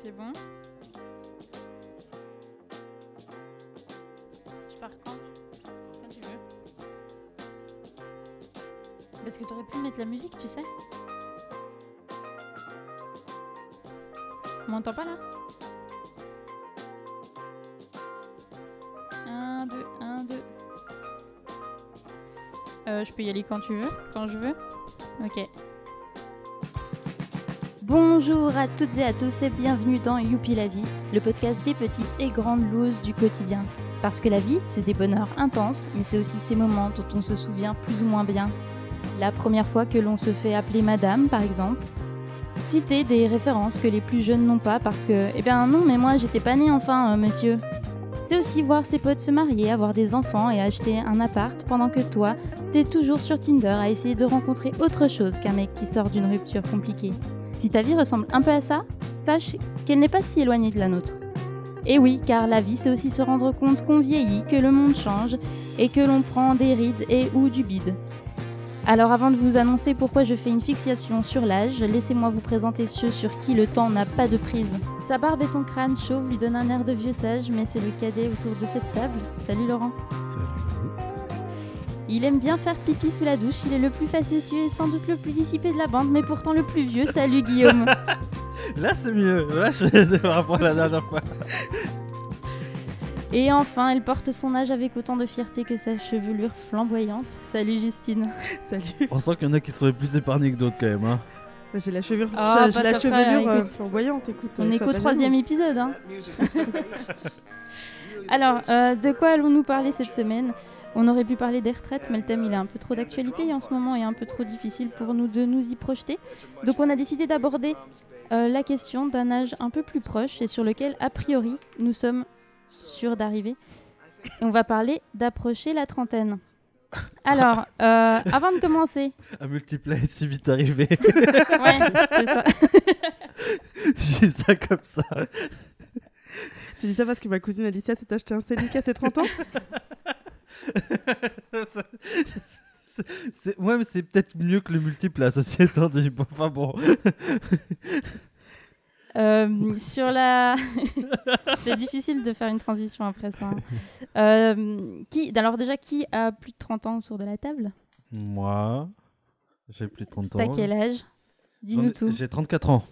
C'est bon Je pars quand? Quand tu veux. Parce que t'aurais pu mettre la musique, tu sais. On m'entend pas là? 1, 2, 1, 2. Euh, je peux y aller quand tu veux, quand je veux. Ok. Bonjour à toutes et à tous et bienvenue dans Youpi la vie, le podcast des petites et grandes looses du quotidien. Parce que la vie, c'est des bonheurs intenses, mais c'est aussi ces moments dont on se souvient plus ou moins bien. La première fois que l'on se fait appeler madame, par exemple. Citer des références que les plus jeunes n'ont pas parce que, eh bien non, mais moi j'étais pas né enfin, euh, monsieur. C'est aussi voir ses potes se marier, avoir des enfants et acheter un appart pendant que toi, t'es toujours sur Tinder à essayer de rencontrer autre chose qu'un mec qui sort d'une rupture compliquée. Si ta vie ressemble un peu à ça, sache qu'elle n'est pas si éloignée de la nôtre. Et oui, car la vie, c'est aussi se rendre compte qu'on vieillit, que le monde change et que l'on prend des rides et ou du bide. Alors avant de vous annoncer pourquoi je fais une fixation sur l'âge, laissez-moi vous présenter ceux sur qui le temps n'a pas de prise. Sa barbe et son crâne chauve lui donnent un air de vieux sage, mais c'est le cadet autour de cette table. Salut Laurent. Il aime bien faire pipi sous la douche, il est le plus facétieux et sans doute le plus dissipé de la bande, mais pourtant le plus vieux. Salut Guillaume. Là, c'est mieux. Là, je vais par rapport à la dernière fois. Et enfin, elle porte son âge avec autant de fierté que sa chevelure flamboyante. Salut Justine. Salut. On sent qu'il y en a qui sont les plus épargnés que d'autres quand même. Hein. Bah, J'ai la chevelure, Ah, j'ai- j'ai pas la ça fera, chevelure euh, écoute. flamboyante. Écoute, On euh, est qu'au troisième épisode. Hein. Alors, euh, de quoi allons-nous parler cette semaine? On aurait pu parler des retraites, mais le thème il est un peu trop d'actualité en ce moment et un peu trop difficile pour nous de nous y projeter. Donc on a décidé d'aborder euh, la question d'un âge un peu plus proche et sur lequel, a priori, nous sommes sûrs d'arriver. Et on va parler d'approcher la trentaine. Alors, euh, avant de commencer, Un multiplat est si vite arrivé. ouais, c'est ça. J'ai ça comme ça. Tu dis ça parce que ma cousine Alicia s'est acheté un Scénic à ses 30 ans? c'est- c'est- Ouais, mais c'est peut-être mieux que le multiplat, ceci étant dit. Bon, Enfin bon. Euh, sur la. c'est difficile de faire une transition après ça. hein. Euh, qui... Alors, déjà, qui a plus de 30 ans autour de la table? Moi, j'ai plus de 30 ans. T'as quel âge? Dis-nous tout. J'ai 34 ans.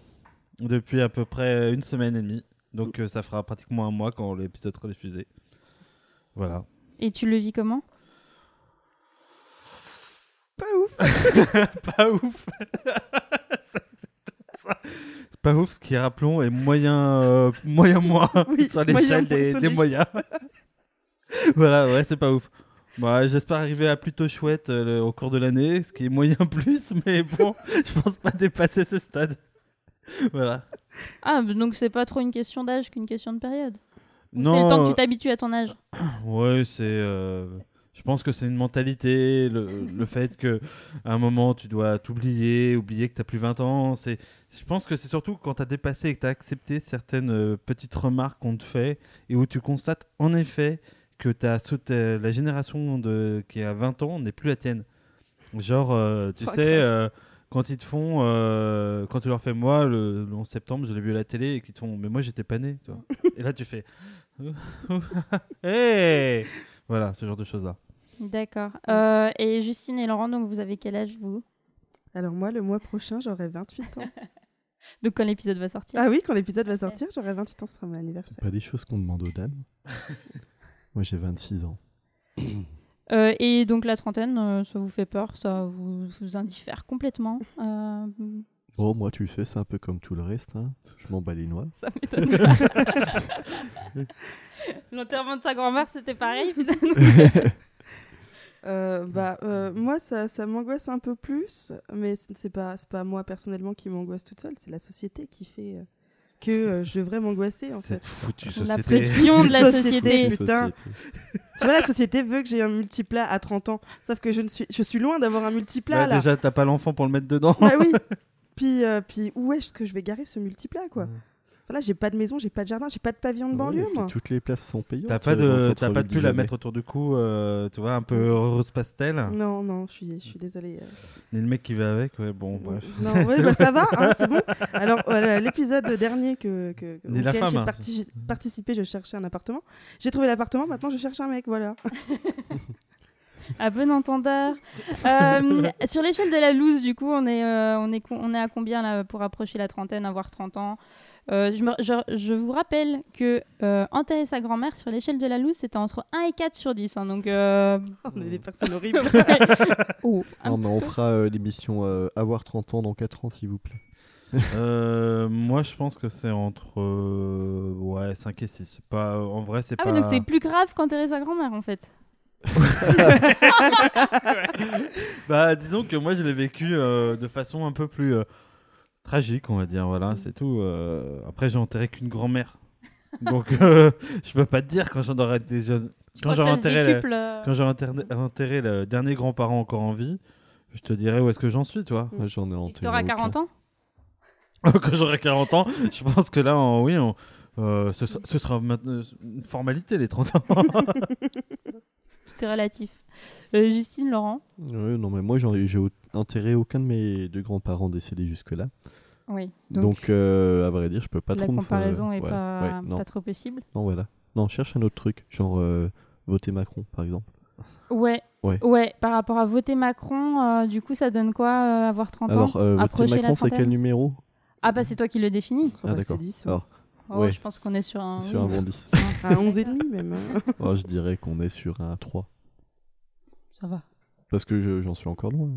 Depuis à peu près une semaine et demie. Donc euh, ça fera pratiquement un mois quand l'épisode sera diffusé. Voilà. Et tu le vis comment? Pas ouf. pas ouf. C'est pas ouf, ce qui, rappelons, est moyen, euh, moyen moins Oui, sur l'échelle des, moyens. voilà, ouais, c'est pas ouf. Bah, J'espère arriver à plutôt chouette euh, le- au cours de l'année, ce qui est moyen plus, mais bon, je pense pas dépasser ce stade. Voilà. Ah, donc c'est pas trop une question d'âge qu'une question de période? Non, C'est le temps que euh, tu t'habitues à ton âge. Ouais, c'est. euh, Je pense que c'est une mentalité, le, le fait que à un moment tu dois t'oublier, oublier que t'as plus 20 ans. C'est, je pense que c'est surtout quand t'as dépassé et que t'as accepté certaines euh, petites remarques qu'on te fait et où tu constates en effet que t'as sauté la génération de qui a 20 ans n'est plus la tienne. Genre, euh, tu Oh, sais. euh, quand ils te font, euh, quand tu leur fais moi le, le 11 septembre, je l'ai vu à la télé et qu'ils te font, mais moi j'étais pas né, tu vois. et là tu fais, hey voilà, ce genre de choses-là. D'accord. Euh, et Justine et Laurent, donc vous avez quel âge vous? Alors moi, le mois prochain, j'aurai 28 ans. Donc quand l'épisode va sortir? Ah oui, quand l'épisode va sortir, j'aurai 28 ans, ce sera mon anniversaire. C'est pas des choses qu'on demande aux dames? Moi j'ai 26 ans. Euh, et donc la trentaine, euh, ça vous fait peur, ça vous, vous indiffère complètement. Euh, Bon, moi tu sais, c'est un peu comme tout le reste. Hein. Je m'en bats les noix. ça m'étonne pas. L'enterrement de sa grand-mère, c'était pareil. Euh, bah, euh, moi, ça, ça m'angoisse un peu plus, mais c'est pas, c'est pas moi personnellement qui m'angoisse toute seule, c'est la société qui fait euh, que euh, je devrais m'angoisser en fait. Cette foutue La société. pression de la Société. société. Putain. Tu vois, la société veut que j'ai un multiplat à 30 ans, sauf que je, ne suis, je suis loin d'avoir un multiplat Bah, là. déjà, t'as pas l'enfant pour le mettre dedans. Bah oui. Puis, euh, puis où est-ce que je vais garer ce multiplat quoi? Voilà, j'ai pas de maison, j'ai pas de jardin, j'ai pas de pavillon de Ouais, banlieue, moi. Toutes les places sont payantes. T'as pas euh, de, t'as centre-ville pas de pull à mettre autour du cou, euh, tu vois, un peu rose pastel. Non, non, je suis, je suis désolée. euh. Et le mec qui va avec, ouais, bon, bref. Non, ouais, bah, ça va, hein, c'est bon. Alors, voilà, l'épisode dernier que, que, auquel j'ai hein. parti- participé, je cherchais un appartement. J'ai trouvé l'appartement, maintenant je cherche un mec, voilà. À bon entendeur. Euh, sur l'échelle de la loose, du coup, on est, euh, on est, on est à combien là, pour approcher la trentaine, avoir 30 ans? Euh, je, me- je- je vous rappelle que euh, enterrer sa grand-mère sur l'échelle de la loose, c'était entre 1 et 4 sur 10. hein, donc, euh, On est des personnes horribles. oh, Non, mais on peu. fera euh, l'émission euh, Avoir 30 ans dans 4 ans, s'il vous plaît. Euh, moi, je pense que c'est entre euh, ouais, 5 et 6. C'est Pas, en vrai, c'est Ah pas. oui, donc c'est plus grave qu'enterrer sa grand-mère en fait. Bah, disons que moi, je l'ai vécu euh, de façon un peu plus euh, tragique, on va dire. Voilà, c'est tout. Euh, après, j'ai enterré qu'une grand-mère. Donc, euh, je peux pas te dire quand j'en aurais été jeune. Je Quand j'aurais enterré, décuple, euh, quand j'aurais enterré, enterré le dernier grand-parent encore en vie, je te dirais où est-ce que j'en suis, toi. Moi, j'en ai enterré T'auras aucun. 40 ans? Quand j'aurai 40 ans, je pense que là, oui, on- euh, ce, sera- ce une formalité, les 30 ans. Tout est relatif. Euh, Justine, Laurent? Ouais, non, mais moi, j'ai enterré aucun de mes deux grands-parents décédés jusque-là. Oui. Donc, Donc, euh, à vrai dire, je peux pas la trop me faire- comparaison est ouais, pas, ouais, non, pas trop possible. non, voilà. Non, cherche un autre truc, genre euh, voter Macron, par exemple. Ouais. Ouais. par rapport à voter Macron, euh, du coup, ça donne quoi euh, avoir 30 Alors, ans euh, voter la Macron, c'est quel numéro? Ah bah c'est toi qui le définis. Ah, d'accord. c'est 10. Alors, Oh, Ouais. Je pense qu'on est sur un. sur un bon 10. À 11,5 même. hein. Oh, je dirais qu'on est sur un 3. Ça va. Parce que je- j'en suis encore loin.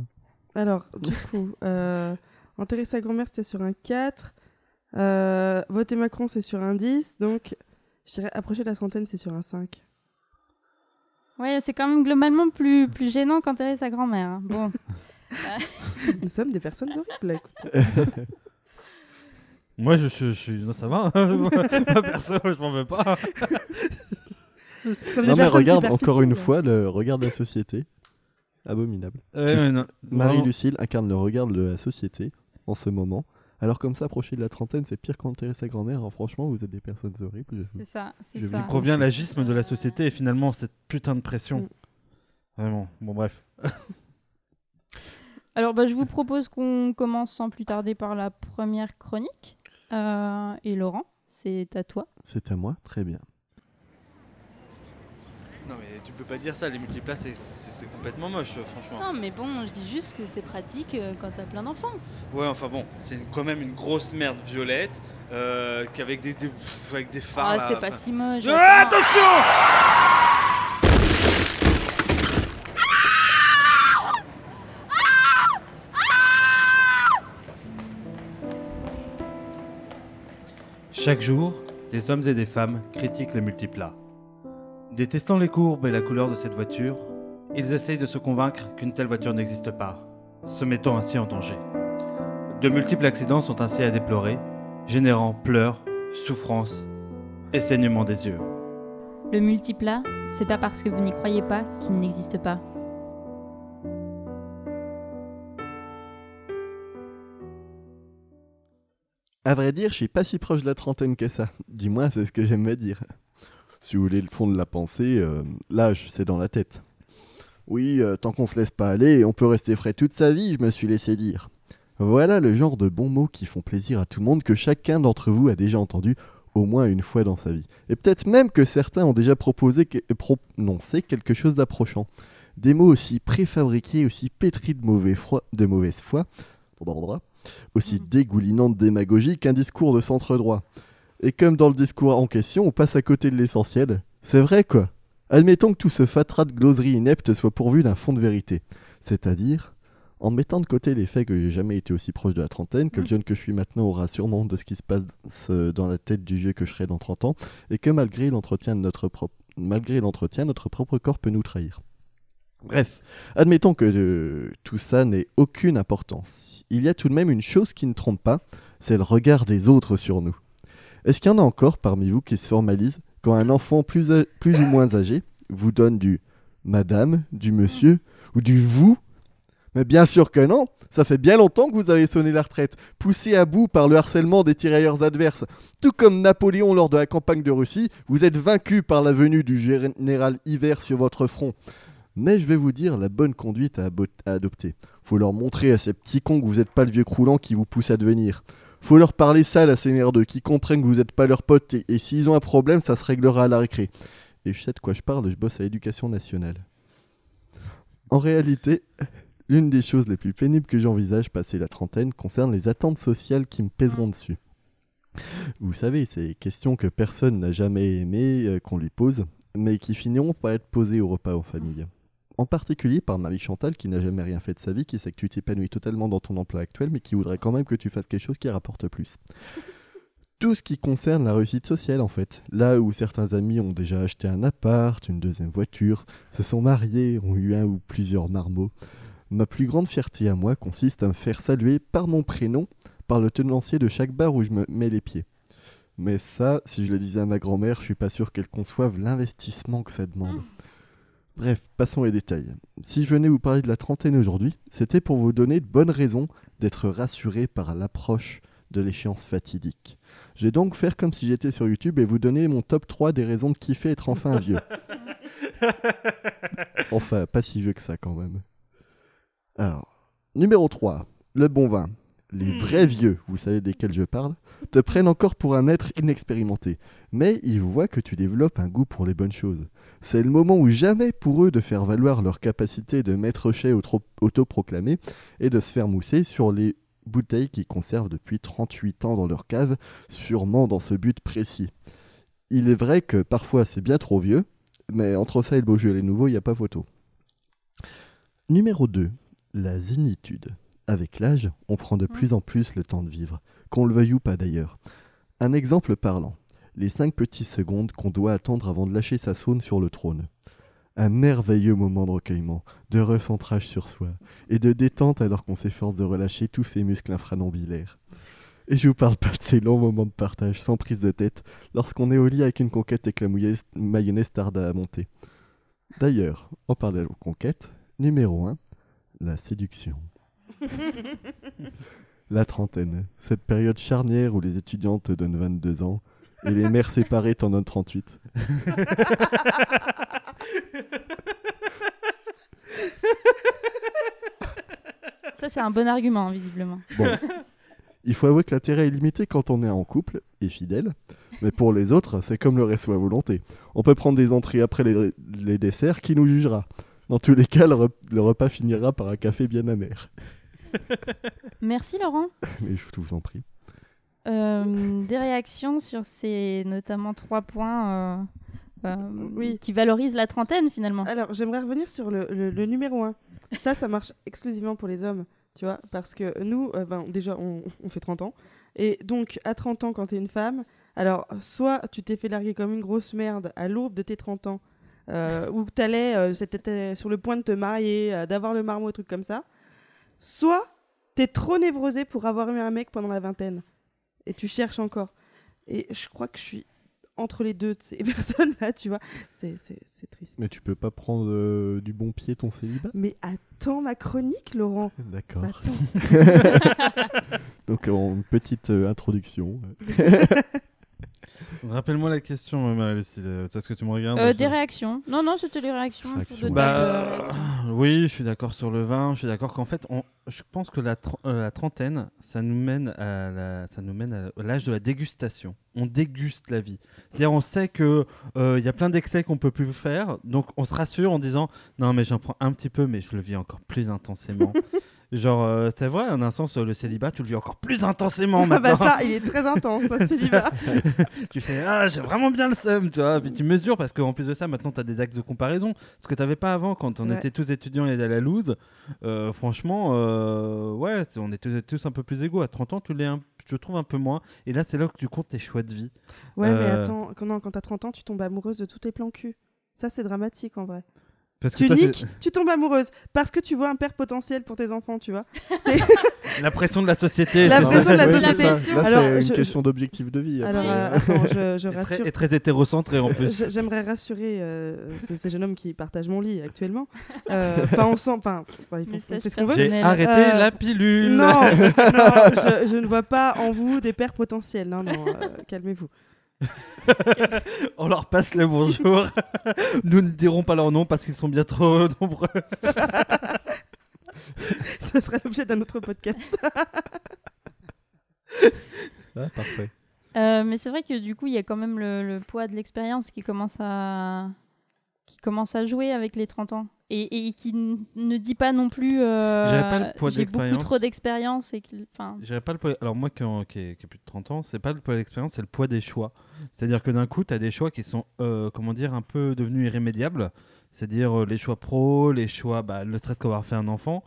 Alors, du coup, euh, enterrer sa grand-mère, c'était sur un 4. Euh, voter Macron, c'est sur un 10. Donc, je dirais approcher la trentaine, c'est sur un 5. Ouais, c'est quand même globalement plus, plus gênant qu'enterrer sa grand-mère. hein. Bon. Nous sommes des personnes horribles, écoute. Moi, je, je- je suis. Non, ça va. hein. moi, perso, je m'en veux pas. Nous sommes des Non, mais personnes regarde encore une superficielles. fois le regard de la société. Abominable. Marie-Lucille incarne le regard de la société en ce moment. Alors comme ça, approcher de la trentaine, c'est pire qu'enterrer sa grand-mère. Alors, franchement, vous êtes des personnes horribles. C'est ça, c'est Je ça. provient l'agisme de la société et finalement cette putain de pression. Mm. Vraiment. Bon, bref. Alors, bah, je vous propose qu'on commence sans plus tarder par la première chronique. Euh, et Laurent, c'est à toi. C'est à moi, très bien. Non, mais tu peux pas dire ça. Les multiplaces, c'est complètement moche, franchement. Non, mais bon, je dis juste que c'est pratique euh, quand t'as plein d'enfants. Ouais, enfin bon, c'est quand même une grosse merde violette euh, qu'avec des, des, pff, avec des phares. Ah, c'est pas si moche. Attention Chaque jour, des hommes et des femmes critiquent les multiplats. Détestant les courbes et la couleur de cette voiture, ils essayent de se convaincre qu'une telle voiture n'existe pas, se mettant ainsi en danger. De multiples accidents sont ainsi à déplorer, générant pleurs, souffrances et saignement des yeux. Le multiplat, c'est pas parce que vous n'y croyez pas qu'il n'existe pas. À vrai dire, je suis pas si proche de la trentaine que ça. Dis-moi, c'est ce que j'aime me dire. Si vous voulez le fond de la pensée, euh, l'âge, c'est dans la tête. Oui, euh, tant qu'on se laisse pas aller, on peut rester frais toute sa vie, je me suis laissé dire. Voilà le genre de bons mots qui font plaisir à tout le monde que chacun d'entre vous a déjà entendu au moins une fois dans sa vie. Et peut-être même que certains ont déjà proposé que- prononcé quelque chose d'approchant. Des mots aussi préfabriqués, aussi pétris de, mauvais foi- de mauvaise foi, aussi dégoulinant de démagogie qu'un discours de centre droit. Et comme dans le discours en question, on passe à côté de l'essentiel. C'est vrai quoi. Admettons que tout ce fatras de gloserie inepte soit pourvu d'un fond de vérité. C'est-à-dire, en mettant de côté les faits que j'ai jamais été aussi proche de la trentaine, que le jeune que je suis maintenant aura sûrement de ce qui se passe euh, dans la tête du vieux que je serai dans 30 ans, et que malgré l'entretien de notre propre malgré l'entretien, notre propre corps peut nous trahir. Bref, admettons que euh, tout ça n'ait aucune importance. Il y a tout de même une chose qui ne trompe pas, c'est le regard des autres sur nous. Est-ce qu'il y en a encore parmi vous qui se formalisent quand un enfant plus, ou moins âgé vous donne du madame, du monsieur ou du vous? Mais bien sûr que non, ça fait bien longtemps que vous avez sonné la retraite, poussé à bout par le harcèlement des tirailleurs adverses. Tout comme Napoléon lors de la campagne de Russie, vous êtes vaincu par la venue du général Hiver sur votre front. Mais je vais vous dire la bonne conduite à, à adopter. Faut leur montrer à ces petits cons que vous n'êtes pas le vieux croulant qui vous pousse à devenir. Faut leur parler sale à ces merdeux qui comprennent que vous n'êtes pas leurs potes et, et s'ils ont un problème, ça se réglera à la récré. Et je sais de quoi je parle, je bosse à l'éducation nationale. En réalité, l'une des choses les plus pénibles que j'envisage passer la trentaine concerne les attentes sociales qui me pèseront dessus. Vous savez, ces questions que personne n'a jamais aimé euh, qu'on lui pose, mais qui finiront par être posées au repas en famille. En particulier par Marie Chantal qui n'a jamais rien fait de sa vie, qui sait que tu t'épanouis totalement dans ton emploi actuel, mais qui voudrait quand même que tu fasses quelque chose qui rapporte plus. Tout ce qui concerne la réussite sociale en fait. Là où certains amis ont déjà acheté un appart, une deuxième voiture, se sont mariés, ont eu un ou plusieurs marmots. Ma plus grande fierté à moi consiste à me faire saluer par mon prénom par le tenancier de chaque bar où je me mets les pieds. Mais ça, si je le disais à ma grand-mère, je suis pas sûr qu'elle conçoive l'investissement que ça demande. Bref, passons les détails. Si je venais vous parler de la trentaine aujourd'hui, c'était pour vous donner de bonnes raisons d'être rassuré par l'approche de l'échéance fatidique. Je vais donc faire comme si j'étais sur YouTube et vous donner mon top 3 des raisons de kiffer être enfin un vieux. enfin, pas si vieux que ça quand même. Alors, numéro 3, le bon vin. Les vrais vieux, vous savez desquels je parle, te prennent encore pour un être inexpérimenté, mais ils voient que tu développes un goût pour les bonnes choses. C'est le moment où jamais pour eux de faire valoir leur capacité de maître chais auto- autoproclamé et de se faire mousser sur les bouteilles qu'ils conservent depuis 38 ans dans leur cave, sûrement dans ce but précis. Il est vrai que parfois c'est bien trop vieux, mais entre ça et le beau jeu et les nouveaux, il n'y a pas photo. Numéro 2. La zénitude. Avec l'âge, on prend de plus en plus le temps de vivre, qu'on le veuille ou pas d'ailleurs. Un exemple parlant. Les 5 petites secondes qu'on doit attendre avant de lâcher sa saune sur le trône. Un merveilleux moment de recueillement, de recentrage sur soi, et de détente alors qu'on s'efforce de relâcher tous ses muscles infranambilaires. Et je vous parle pas de ces longs moments de partage sans prise de tête lorsqu'on est au lit avec une conquête et que la mayonnaise tarde à monter. D'ailleurs, en parlant de conquête, numéro 1, la séduction. la trentaine, cette période charnière où les étudiants te donnent 22 ans et les mères séparées t'en donnent 38. Ça, c'est un bon argument, hein, visiblement. Bon. Il faut avouer que l'intérêt est limité quand on est en couple et fidèle, mais pour les autres, c'est comme le resto à volonté. On peut prendre des entrées après les, les desserts, qui nous jugera? Dans tous les cas, le, rep- le repas finira par un café bien amer. Merci, Laurent. Mais je vous en prie. Euh, des réactions sur ces notamment trois points euh, euh, Oui. qui valorisent la trentaine, finalement. Alors, j'aimerais revenir sur le, le- le numéro 1. Ça, ça marche exclusivement pour les hommes, tu vois, parce que nous, euh, ben, déjà, on, on fait 30 ans. Et donc, à 30 ans, quand t'es une femme, alors, soit tu t'es fait larguer comme une grosse merde à l'aube de tes 30 ans, ou t'allais, euh, t'étais sur le point de te marier, d'avoir le marmot, truc comme ça, soit t'es trop névrosé pour avoir eu un mec pendant la vingtaine, et tu cherches encore. Et je crois que je suis entre les deux de ces personnes-là, tu vois. C'est- triste. Mais tu peux pas prendre euh, du bon pied ton célibat? Mais attends ma chronique, Laurent. D'accord. Donc, en petite euh, introduction. Rappelle-moi la question, Marie-Lucille. Euh, Est-ce que tu me regardes Euh, des réactions. Non, non, c'était les réactions. Réactions. Bah, euh, euh, oui, je suis d'accord sur le vin. Je suis d'accord qu'en fait, on, je pense que la, tr- euh, la trentaine, ça nous mène à la- ça nous mène à l'âge de la dégustation. On déguste la vie. C'est-à-dire, on sait que euh, il y a plein d'excès qu'on peut plus faire, donc on se rassure en disant non, mais j'en prends un petit peu, mais je le vis encore plus intensément. Genre, euh, c'est vrai, en un sens, le célibat, tu le vis encore plus intensément Ah maintenant. bah ça, il est très intense, ce célibat. tu fais ah j'ai vraiment bien le seum tu vois puis tu mesures parce qu'en plus de ça maintenant tu as des axes de comparaison ce que tu n'avais pas avant quand on vrai. était tous étudiants et à la loose euh, franchement euh, ouais on était tous un peu plus égaux à 30 ans tu l'es un- je trouve un peu moins et là c'est là que tu comptes tes choix de vie Ouais, mais attends, quand, non, quand t'as 30 ans, tu tombes amoureuse de tous tes plans cul. Ça, c'est dramatique en vrai. Parce que Tu toi, niques, tu tombes amoureuse parce que tu vois un père potentiel pour tes enfants, tu vois. La pression de la société, La c'est pression ça. de la société. c'est ça. pression. Là, Alors, c'est une je- question d'objectif de vie. Alors, après. euh, attends, je, je Et rassure. très, et très hétérocentré en plus. J'aimerais rassurer euh, ces, ces jeunes hommes qui partagent mon lit actuellement. Euh, sent, enfin, ils font- ce qu'on veut. J'ai arrêté Euh, la pilule. Non, non je, je ne vois pas en vous des pères potentiels. Non, non, euh, calmez-vous. On leur passe le bonjour. Nous ne dirons pas leur nom parce qu'ils sont bien trop nombreux. Ce sera l'objet d'un autre podcast. Ah, parfait. Euh, mais c'est vrai que du coup, il y a quand même le, le poids de l'expérience qui commence à qui commence à jouer avec les 30 ans et, et qui ne dit pas non plus euh, pas le poids j'ai beaucoup trop d'expérience et enfin pas le poids. Alors, moi qui, ai, qui ai plus de 30 ans, c'est pas le poids de l'expérience, c'est le poids des choix. C'est-à-dire que d'un coup, tu as des choix qui sont, euh, comment dire, un peu devenus irrémédiables. C'est-à-dire euh, les choix pro, les choix, bah, ne serait-ce qu'avoir fait un enfant.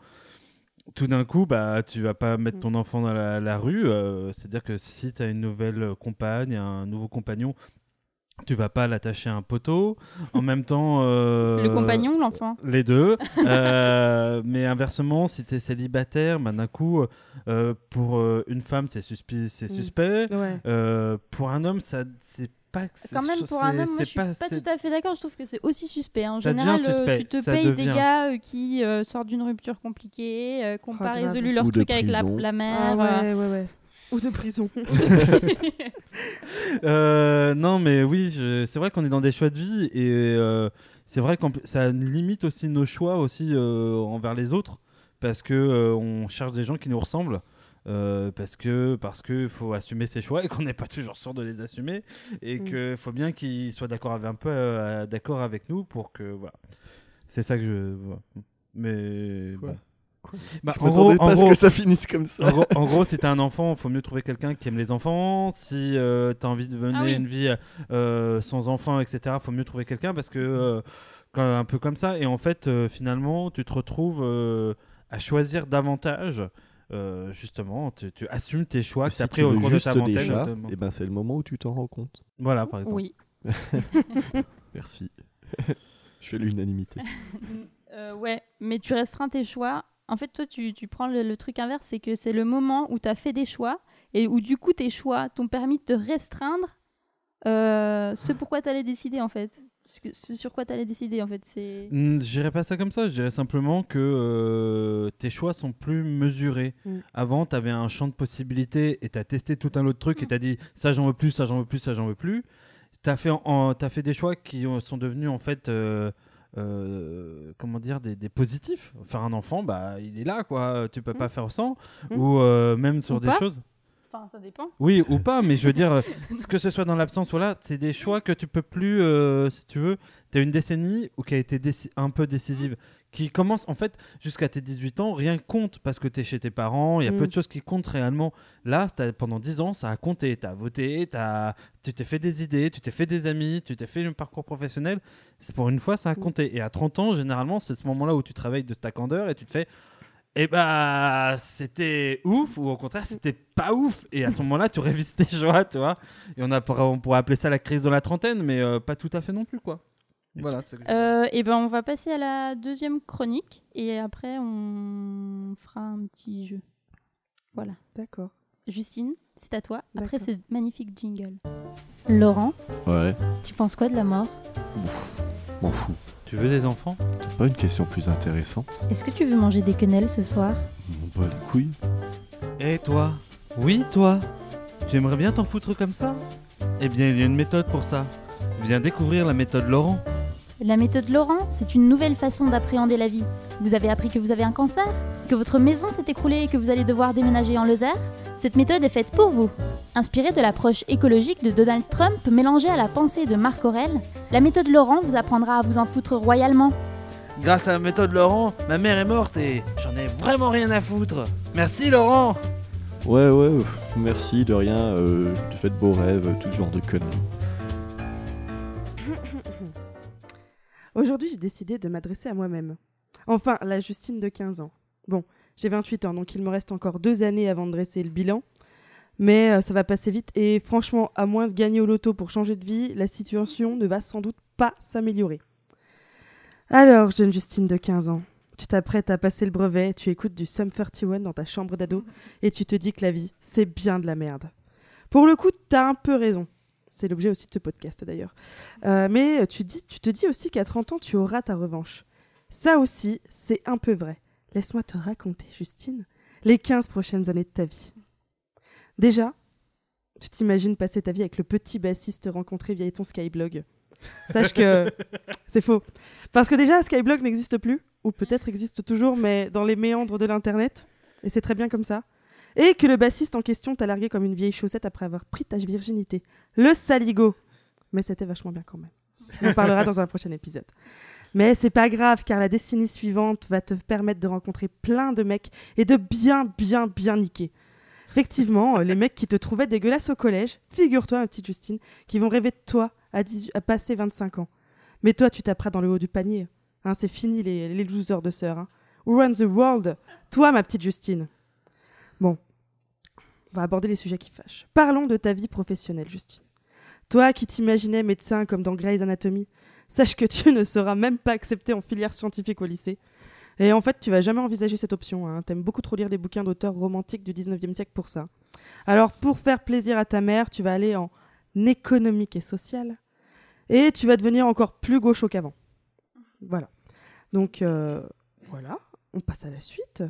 Tout d'un coup, bah, tu vas pas mettre ton enfant dans la, la rue. euh, C'est-à-dire que si tu as une nouvelle compagne, un nouveau compagnon, tu vas pas l'attacher à un poteau. En même temps. euh, le compagnon ou l'enfant les deux. Euh, mais inversement, si tu es célibataire, bah, d'un coup, euh, pour euh, une femme, c'est suspi- c'est Mm. suspect. Ouais. Euh, pour un homme, ça c'est pas. c'est- quand même pour c'est- un homme moi je suis pas, tout à fait d'accord je trouve que c'est aussi suspect en Ça devient général suspect, tu te ça payes des gars euh, qui euh, sortent d'une rupture compliquée euh, qui n'ont Oh, pas résolu leur Ou truc avec la, Ah mère euh, ouais, ouais, ouais. Ou de prison. Euh, non, mais oui, je- c'est vrai qu'on est dans des choix de vie et euh, c'est vrai que ça limite aussi nos choix aussi euh, envers les autres parce que on cherche des gens qui nous ressemblent. parce que parce que faut assumer ses choix et qu'on n'est pas toujours sûr de les assumer et Mm. que faut bien qu'ils soient d'accord avec un peu d'accord avec nous pour que voilà c'est ça que je vois. mais Quoi? Bah, je en gros, pas à ce que ça finisse comme ça. en gros, en gros, si t'es un enfant, faut mieux trouver quelqu'un qui aime les enfants. Si euh, t'as envie de mener Ah oui. une vie euh, sans enfants, etc., faut mieux trouver quelqu'un parce que euh, quand- un peu comme ça. Et en fait, euh, finalement, tu te retrouves euh, à choisir davantage. euh, justement, tu, tu assumes tes choix que si tu pris au cours de ta vingtaine. chats, et ben c'est le moment où tu t'en rends compte. Voilà, par exemple. oui Merci. je fais l'unanimité. Euh, ouais, mais tu restreins tes choix. En fait, toi, tu, tu prends le, le truc inverse, c'est que c'est le moment où tu as fait des choix et où du coup tes choix t'ont permis de te restreindre euh, ce pourquoi tu allais décider en fait. Ce, que- ce sur quoi tu allais décider en fait. C'est... Hmm, Je dirais pas ça comme ça, je dirais simplement que euh, tes choix sont plus mesurés. Mm. Avant, tu avais un champ de possibilités et tu as testé tout un autre truc et tu as dit ça j'en veux plus, ça j'en veux plus, ça j'en veux plus. Tu as, fait en- fait des choix qui ont- sont devenus en fait, euh, euh, comment dire, des, des positifs. Faire un enfant, bah, il est là, quoi. Tu peux pas faire sans. Mm. Ou euh, même sur Ou des pas. choses. Enfin, ça dépend. Oui, ou pas, mais je veux dire, que ce soit dans l'absence, voilà, c'est des choix que tu peux plus, euh, si tu veux, tu as une décennie ou qui a été un peu décisive, qui commence, en fait, jusqu'à tes 18 ans, rien compte parce que tu es chez tes parents, il y a Mm. peu de choses qui comptent réellement. Là, t'as- pendant 10 ans, ça a compté, tu as voté, t'as- tu t'es fait des idées, tu t'es fait des amis, tu t'es fait un parcours professionnel. C'est pour une fois, ça a Mm. compté. Et à 30 ans, généralement, c'est ce moment-là où tu travailles de ta candeur et tu te fais et bah c'était ouf ou au contraire c'était pas ouf et à ce moment-là tu révises tes choix tu vois et on, a, on pourrait appeler ça la crise de la trentaine mais euh, pas tout à fait non plus quoi voilà c'est- Euh, et ben on va passer à la deuxième chronique et après on fera un petit jeu. Voilà. D'accord. Justine, c'est à toi. Après ce magnifique jingle. Laurent, Ouais, tu penses quoi de la mort? M'en fous. tu veux des enfants? T'as pas une question plus intéressante? Est-ce que tu veux manger des quenelles ce soir? M'en bat les couilles. et toi? Oui toi? Tu aimerais bien t'en foutre comme ça? Eh bien il y a une méthode pour ça viens découvrir la méthode Laurent La méthode Laurent, c'est une nouvelle façon d'appréhender la vie. Vous avez appris que vous avez un cancer, que votre maison s'est écroulée et que vous allez devoir déménager en Lozère? Cette méthode est faite pour vous. Inspirée de l'approche écologique de Donald Trump mélangée à la pensée de Marc Aurèle, la méthode Laurent vous apprendra à vous en foutre royalement. grâce à la méthode Laurent ma mère est morte et j'en ai vraiment rien à foutre merci Laurent Ouais, ouais, merci de rien. Euh, tu fais de beaux rêves, tout ce genre de conneries. Aujourd'hui, j'ai décidé de m'adresser à moi-même. Enfin, la Justine de 15 ans. Bon, j'ai 28 ans, donc il me reste encore deux années avant de dresser le bilan. Mais euh, ça va passer vite et franchement, à moins de gagner au loto pour changer de vie, la situation ne va sans doute pas s'améliorer. Alors, jeune Justine de 15 ans, tu t'apprêtes à passer le brevet, tu écoutes du Sum 31 dans ta chambre d'ado et tu te dis que la vie, c'est bien de la merde. Pour le coup, t'as un peu raison. C'est l'objet aussi de ce podcast d'ailleurs. Euh, mais tu, dis, tu te dis aussi qu'à 30 ans, tu auras ta revanche. Ça aussi, c'est un peu vrai. Laisse-moi te raconter, Justine, les 15 prochaines années de ta vie. Déjà, tu t'imagines passer ta vie avec le petit bassiste rencontré via ton Skyblog. Sache que c'est faux. Parce que déjà, Skyblog n'existe plus, ou peut-être existe toujours, mais dans les méandres de l'Internet. Et c'est très bien comme ça. Et que le bassiste en question t'a largué comme une vieille chaussette après avoir pris ta virginité. Le saligo. Mais c'était vachement bien quand même. On en parlera dans un prochain épisode. Mais c'est pas grave, car la décennie suivante va te permettre de rencontrer plein de mecs et de bien, bien, bien niquer. Effectivement, euh, les mecs qui te trouvaient dégueulasse au collège, figure-toi, ma petite Justine, qui vont rêver de toi à, 18 à passer 25 ans. Mais toi, tu t'apprêtes dans le haut du panier. Hein, c'est fini les, losers de sœurs. Hein. Run the world. Toi, ma petite Justine. Bon, on va aborder les sujets qui fâchent. Parlons de ta vie professionnelle, Justine. Toi qui t'imaginais médecin comme dans Grey's Anatomy, sache que tu ne seras même pas accepté en filière scientifique au lycée. Et en fait, tu vas jamais envisager cette option. Hein. T'aimes beaucoup trop lire des bouquins d'auteurs romantiques du 19e siècle pour ça. Alors, pour faire plaisir à ta mère, tu vas aller en économique et social. Et tu vas devenir encore plus gaucho qu'avant. Voilà. Donc, euh, voilà. On passe à la suite.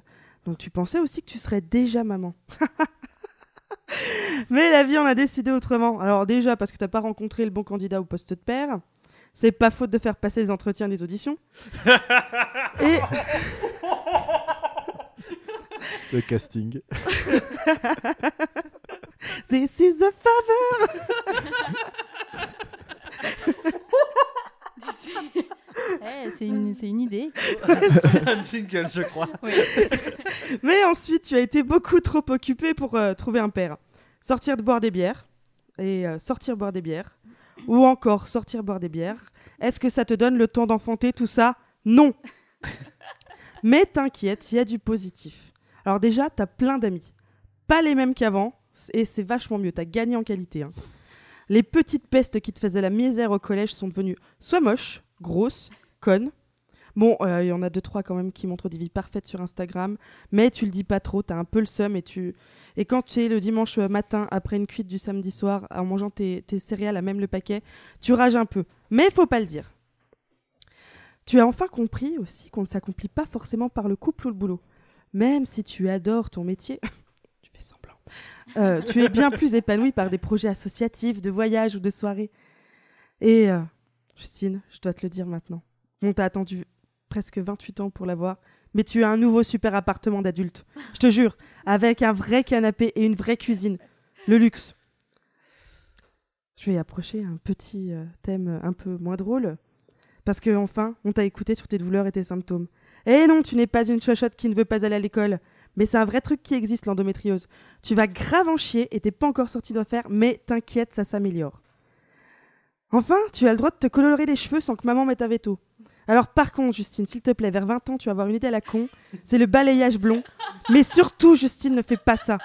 Donc, tu pensais aussi que tu serais déjà maman. Mais la vie en a décidé autrement. Alors, déjà, parce que t'as pas rencontré le bon candidat au poste de père. C'est pas faute de faire passer les entretiens des auditions. Et Le casting. This is a favor. Eh, c'est une, c'est une idée. un jingle, je crois. Mais ensuite, tu as été beaucoup trop occupé pour euh, trouver un père. Sortir de boire des bières et euh, sortir boire des bières ou encore sortir boire des bières. Est-ce que ça te donne le temps d'enfanter tout ça? Non. Mais t'inquiète, il y a du positif. Alors déjà, t'as plein d'amis. Pas les mêmes qu'avant, et c'est vachement mieux, t'as gagné en qualité. hein. Les petites pestes qui te faisaient la misère au collège sont devenues soit moches, grosses, connes. Bon, euh, il y en a deux, trois quand même qui montrent des vies parfaites sur Instagram, mais tu le dis pas trop, t'as un peu le seum et tu... Et quand tu es le dimanche matin, après une cuite du samedi soir, en mangeant tes, céréales à même le paquet, tu rages un peu. Mais faut pas le dire. Tu as enfin compris aussi qu'on ne s'accomplit pas forcément par le couple ou le boulot. Même si tu adores ton métier, tu fais semblant, euh, tu es bien plus épanoui par des projets associatifs, de voyages ou de soirées. Et euh, Justine, je dois te le dire maintenant. On t'a attendu presque 28 ans pour l'avoir, mais tu as un nouveau super appartement d'adulte. Je te jure, avec un vrai canapé et une vraie cuisine. Le luxe. Je vais approcher un petit euh, thème un peu moins drôle. Parce que enfin, on t'a écouté sur tes douleurs et tes symptômes. Et non, tu n'es pas une chochotte qui ne veut pas aller à l'école. Mais c'est un vrai truc qui existe, l'endométriose. Tu vas grave en chier et t'es pas encore sorti d'affaire, mais t'inquiète, ça s'améliore. Enfin, tu as le droit de te colorer les cheveux sans que maman mette un veto. Alors par contre, Justine, s'il te plaît, vers 20 ans, tu vas avoir une idée à la con. C'est le balayage blond. Mais surtout, Justine, ne fais pas ça.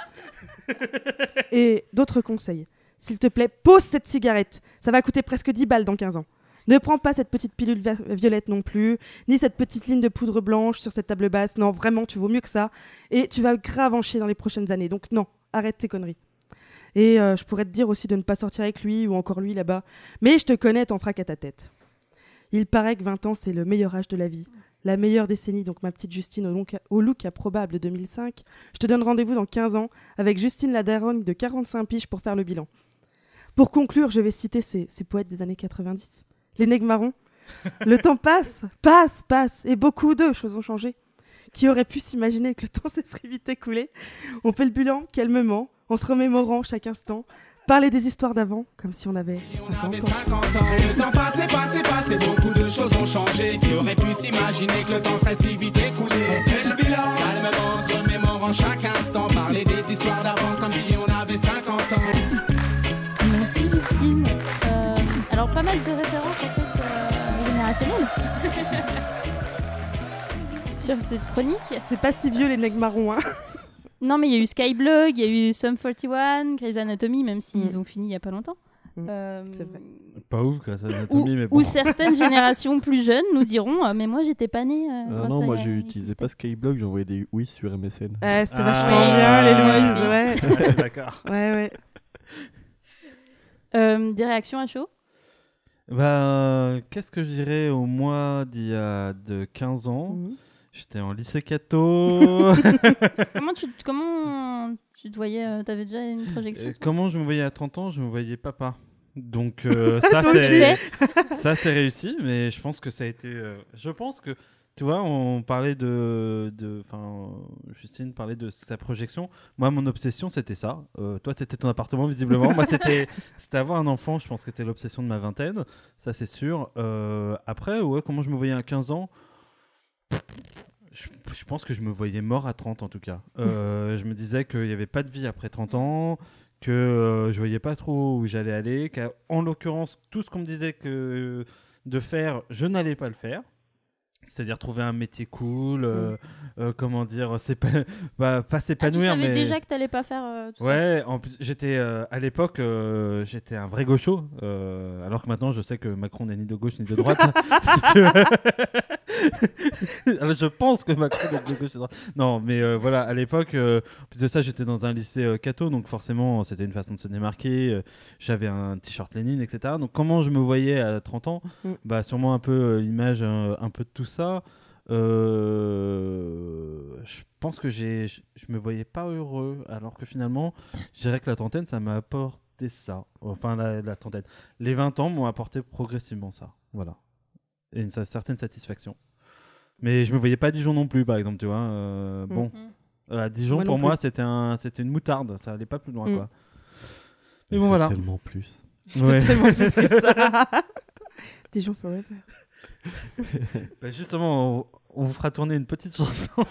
Et d'autres conseils. S'il te plaît, pose cette cigarette. Ça va coûter presque 10 balles dans 15 ans. Ne prends pas cette petite pilule violette non plus, ni cette petite ligne de poudre blanche sur cette table basse. Non, vraiment, tu vaux mieux que ça. Et tu vas grave en chier dans les prochaines années. Donc non, arrête tes conneries. Et euh, je pourrais te dire aussi de ne pas sortir avec lui ou encore lui là-bas. Mais je te connais, t'en feras qu'à ta tête. Il paraît que 20 ans, c'est le meilleur âge de la vie. La meilleure décennie, donc ma petite Justine au look, au look improbable de 2005. Je te donne rendez-vous dans 15 ans avec Justine la daronne de 45 piges pour faire le bilan. Pour conclure, je vais citer ces, ces poètes des années 90. Les nègres marrons. Le temps passe, passe, passe, et beaucoup de choses ont changé. Qui aurait pu s'imaginer que le temps se serait vite écoulé On fait le bilan calmement, en se remémorant chaque instant. Parler des histoires d'avant, comme si on avait Si on 50 avait ans. 50 ans, le temps passé, passé, passé, beaucoup de choses ont changé. Qui aurait pu s'imaginer que le temps serait si vite écoulé On fait le bilan, calmement, en se remémorant chaque instant. Parler des histoires d'avant comme si on avait 50 ans. Merci Justine. Euh, alors pas mal de références en fait euh, générationnelles. Sur cette chronique. C'est pas si vieux les nègres marrons, hein. Non mais il y a eu Skyblog, il y a eu Sum 41, Grey's Anatomy, même s'ils Mm. ont fini il y a pas longtemps. Mm, Euh, vrai. Pas ouf grâce à Ou, mais bon. ou certaines générations plus jeunes nous diront euh, Mais moi, j'étais pas née. euh, Ah non, moi j'utilisais pas Skyblock, j'envoyais des oui sur MSN. Ouais, c'était Ah, vachement oui, bien, les Louise. aussi. Ouais, d'accord. ouais, ouais. Euh, des réactions à chaud? Bah, qu'est-ce que je dirais au mois d'il y a de 15 ans? Mhm. J'étais en lycée Cato. Comment tu, comment tu te voyais euh, T'avais déjà une projection Et comment je me voyais à 30 ans? Je me voyais papa. Donc euh, ça c'est ça c'est réussi, mais je pense que ça a été. euh, je pense que tu vois, on parlait de, de, enfin, Justine parlait de sa projection. Moi, mon obsession c'était ça. Euh, toi, c'était ton appartement visiblement. Moi, c'était c'était avoir un enfant. Je pense que c'était l'obsession de ma vingtaine. Ça c'est sûr. Euh, après, ouais, comment je me voyais à 15 ans? Je, je pense que je me voyais mort à 30 en tout cas. Euh, je me disais qu'il n'y avait pas de vie après 30 ans, que euh, je voyais pas trop où j'allais aller, qu'en l'occurrence, tout ce qu'on me disait que de faire, je n'allais pas le faire. C'est-à-dire trouver un métier cool, euh, euh, comment dire, c'est pas, bah, pas Ah, Tu s'épanouir, savais mais déjà que t'allais pas faire euh, tout ça Ouais, en plus, j'étais à l'époque, j'étais un vrai gaucho, alors que maintenant je sais que Macron n'est ni de gauche ni de droite. si veux. alors, je pense que Macron n'est ni de gauche droite. Non, mais euh, voilà, à l'époque, euh, en plus de ça, j'étais dans un lycée euh, catho, donc forcément, c'était une façon de se démarquer. euh, J'avais un t-shirt Lénine, etc. Donc, comment je me voyais à 30 ans? Mm. Bah, sûrement un peu l'image, un peu de tout ça. Je pense que j'ai, je, me voyais pas heureux, alors que finalement, je dirais que la trentaine, ça m'a apporté ça. Enfin, la, la trentaine. Les 20 ans m'ont apporté progressivement ça. Voilà. Et une certaine satisfaction. Mais je me voyais pas à Dijon non plus, par exemple, tu vois. euh, Mm. Bon, Mm. euh, à Dijon, Moi pour moi, c'était un, c'était une moutarde. Ça allait pas plus loin, Mm. quoi. Mais Et bon, c'est voilà. tellement plus. Ouais. C'est tellement plus que ça. Dijon Forever. Bah, justement, on, on vous fera tourner une petite chanson.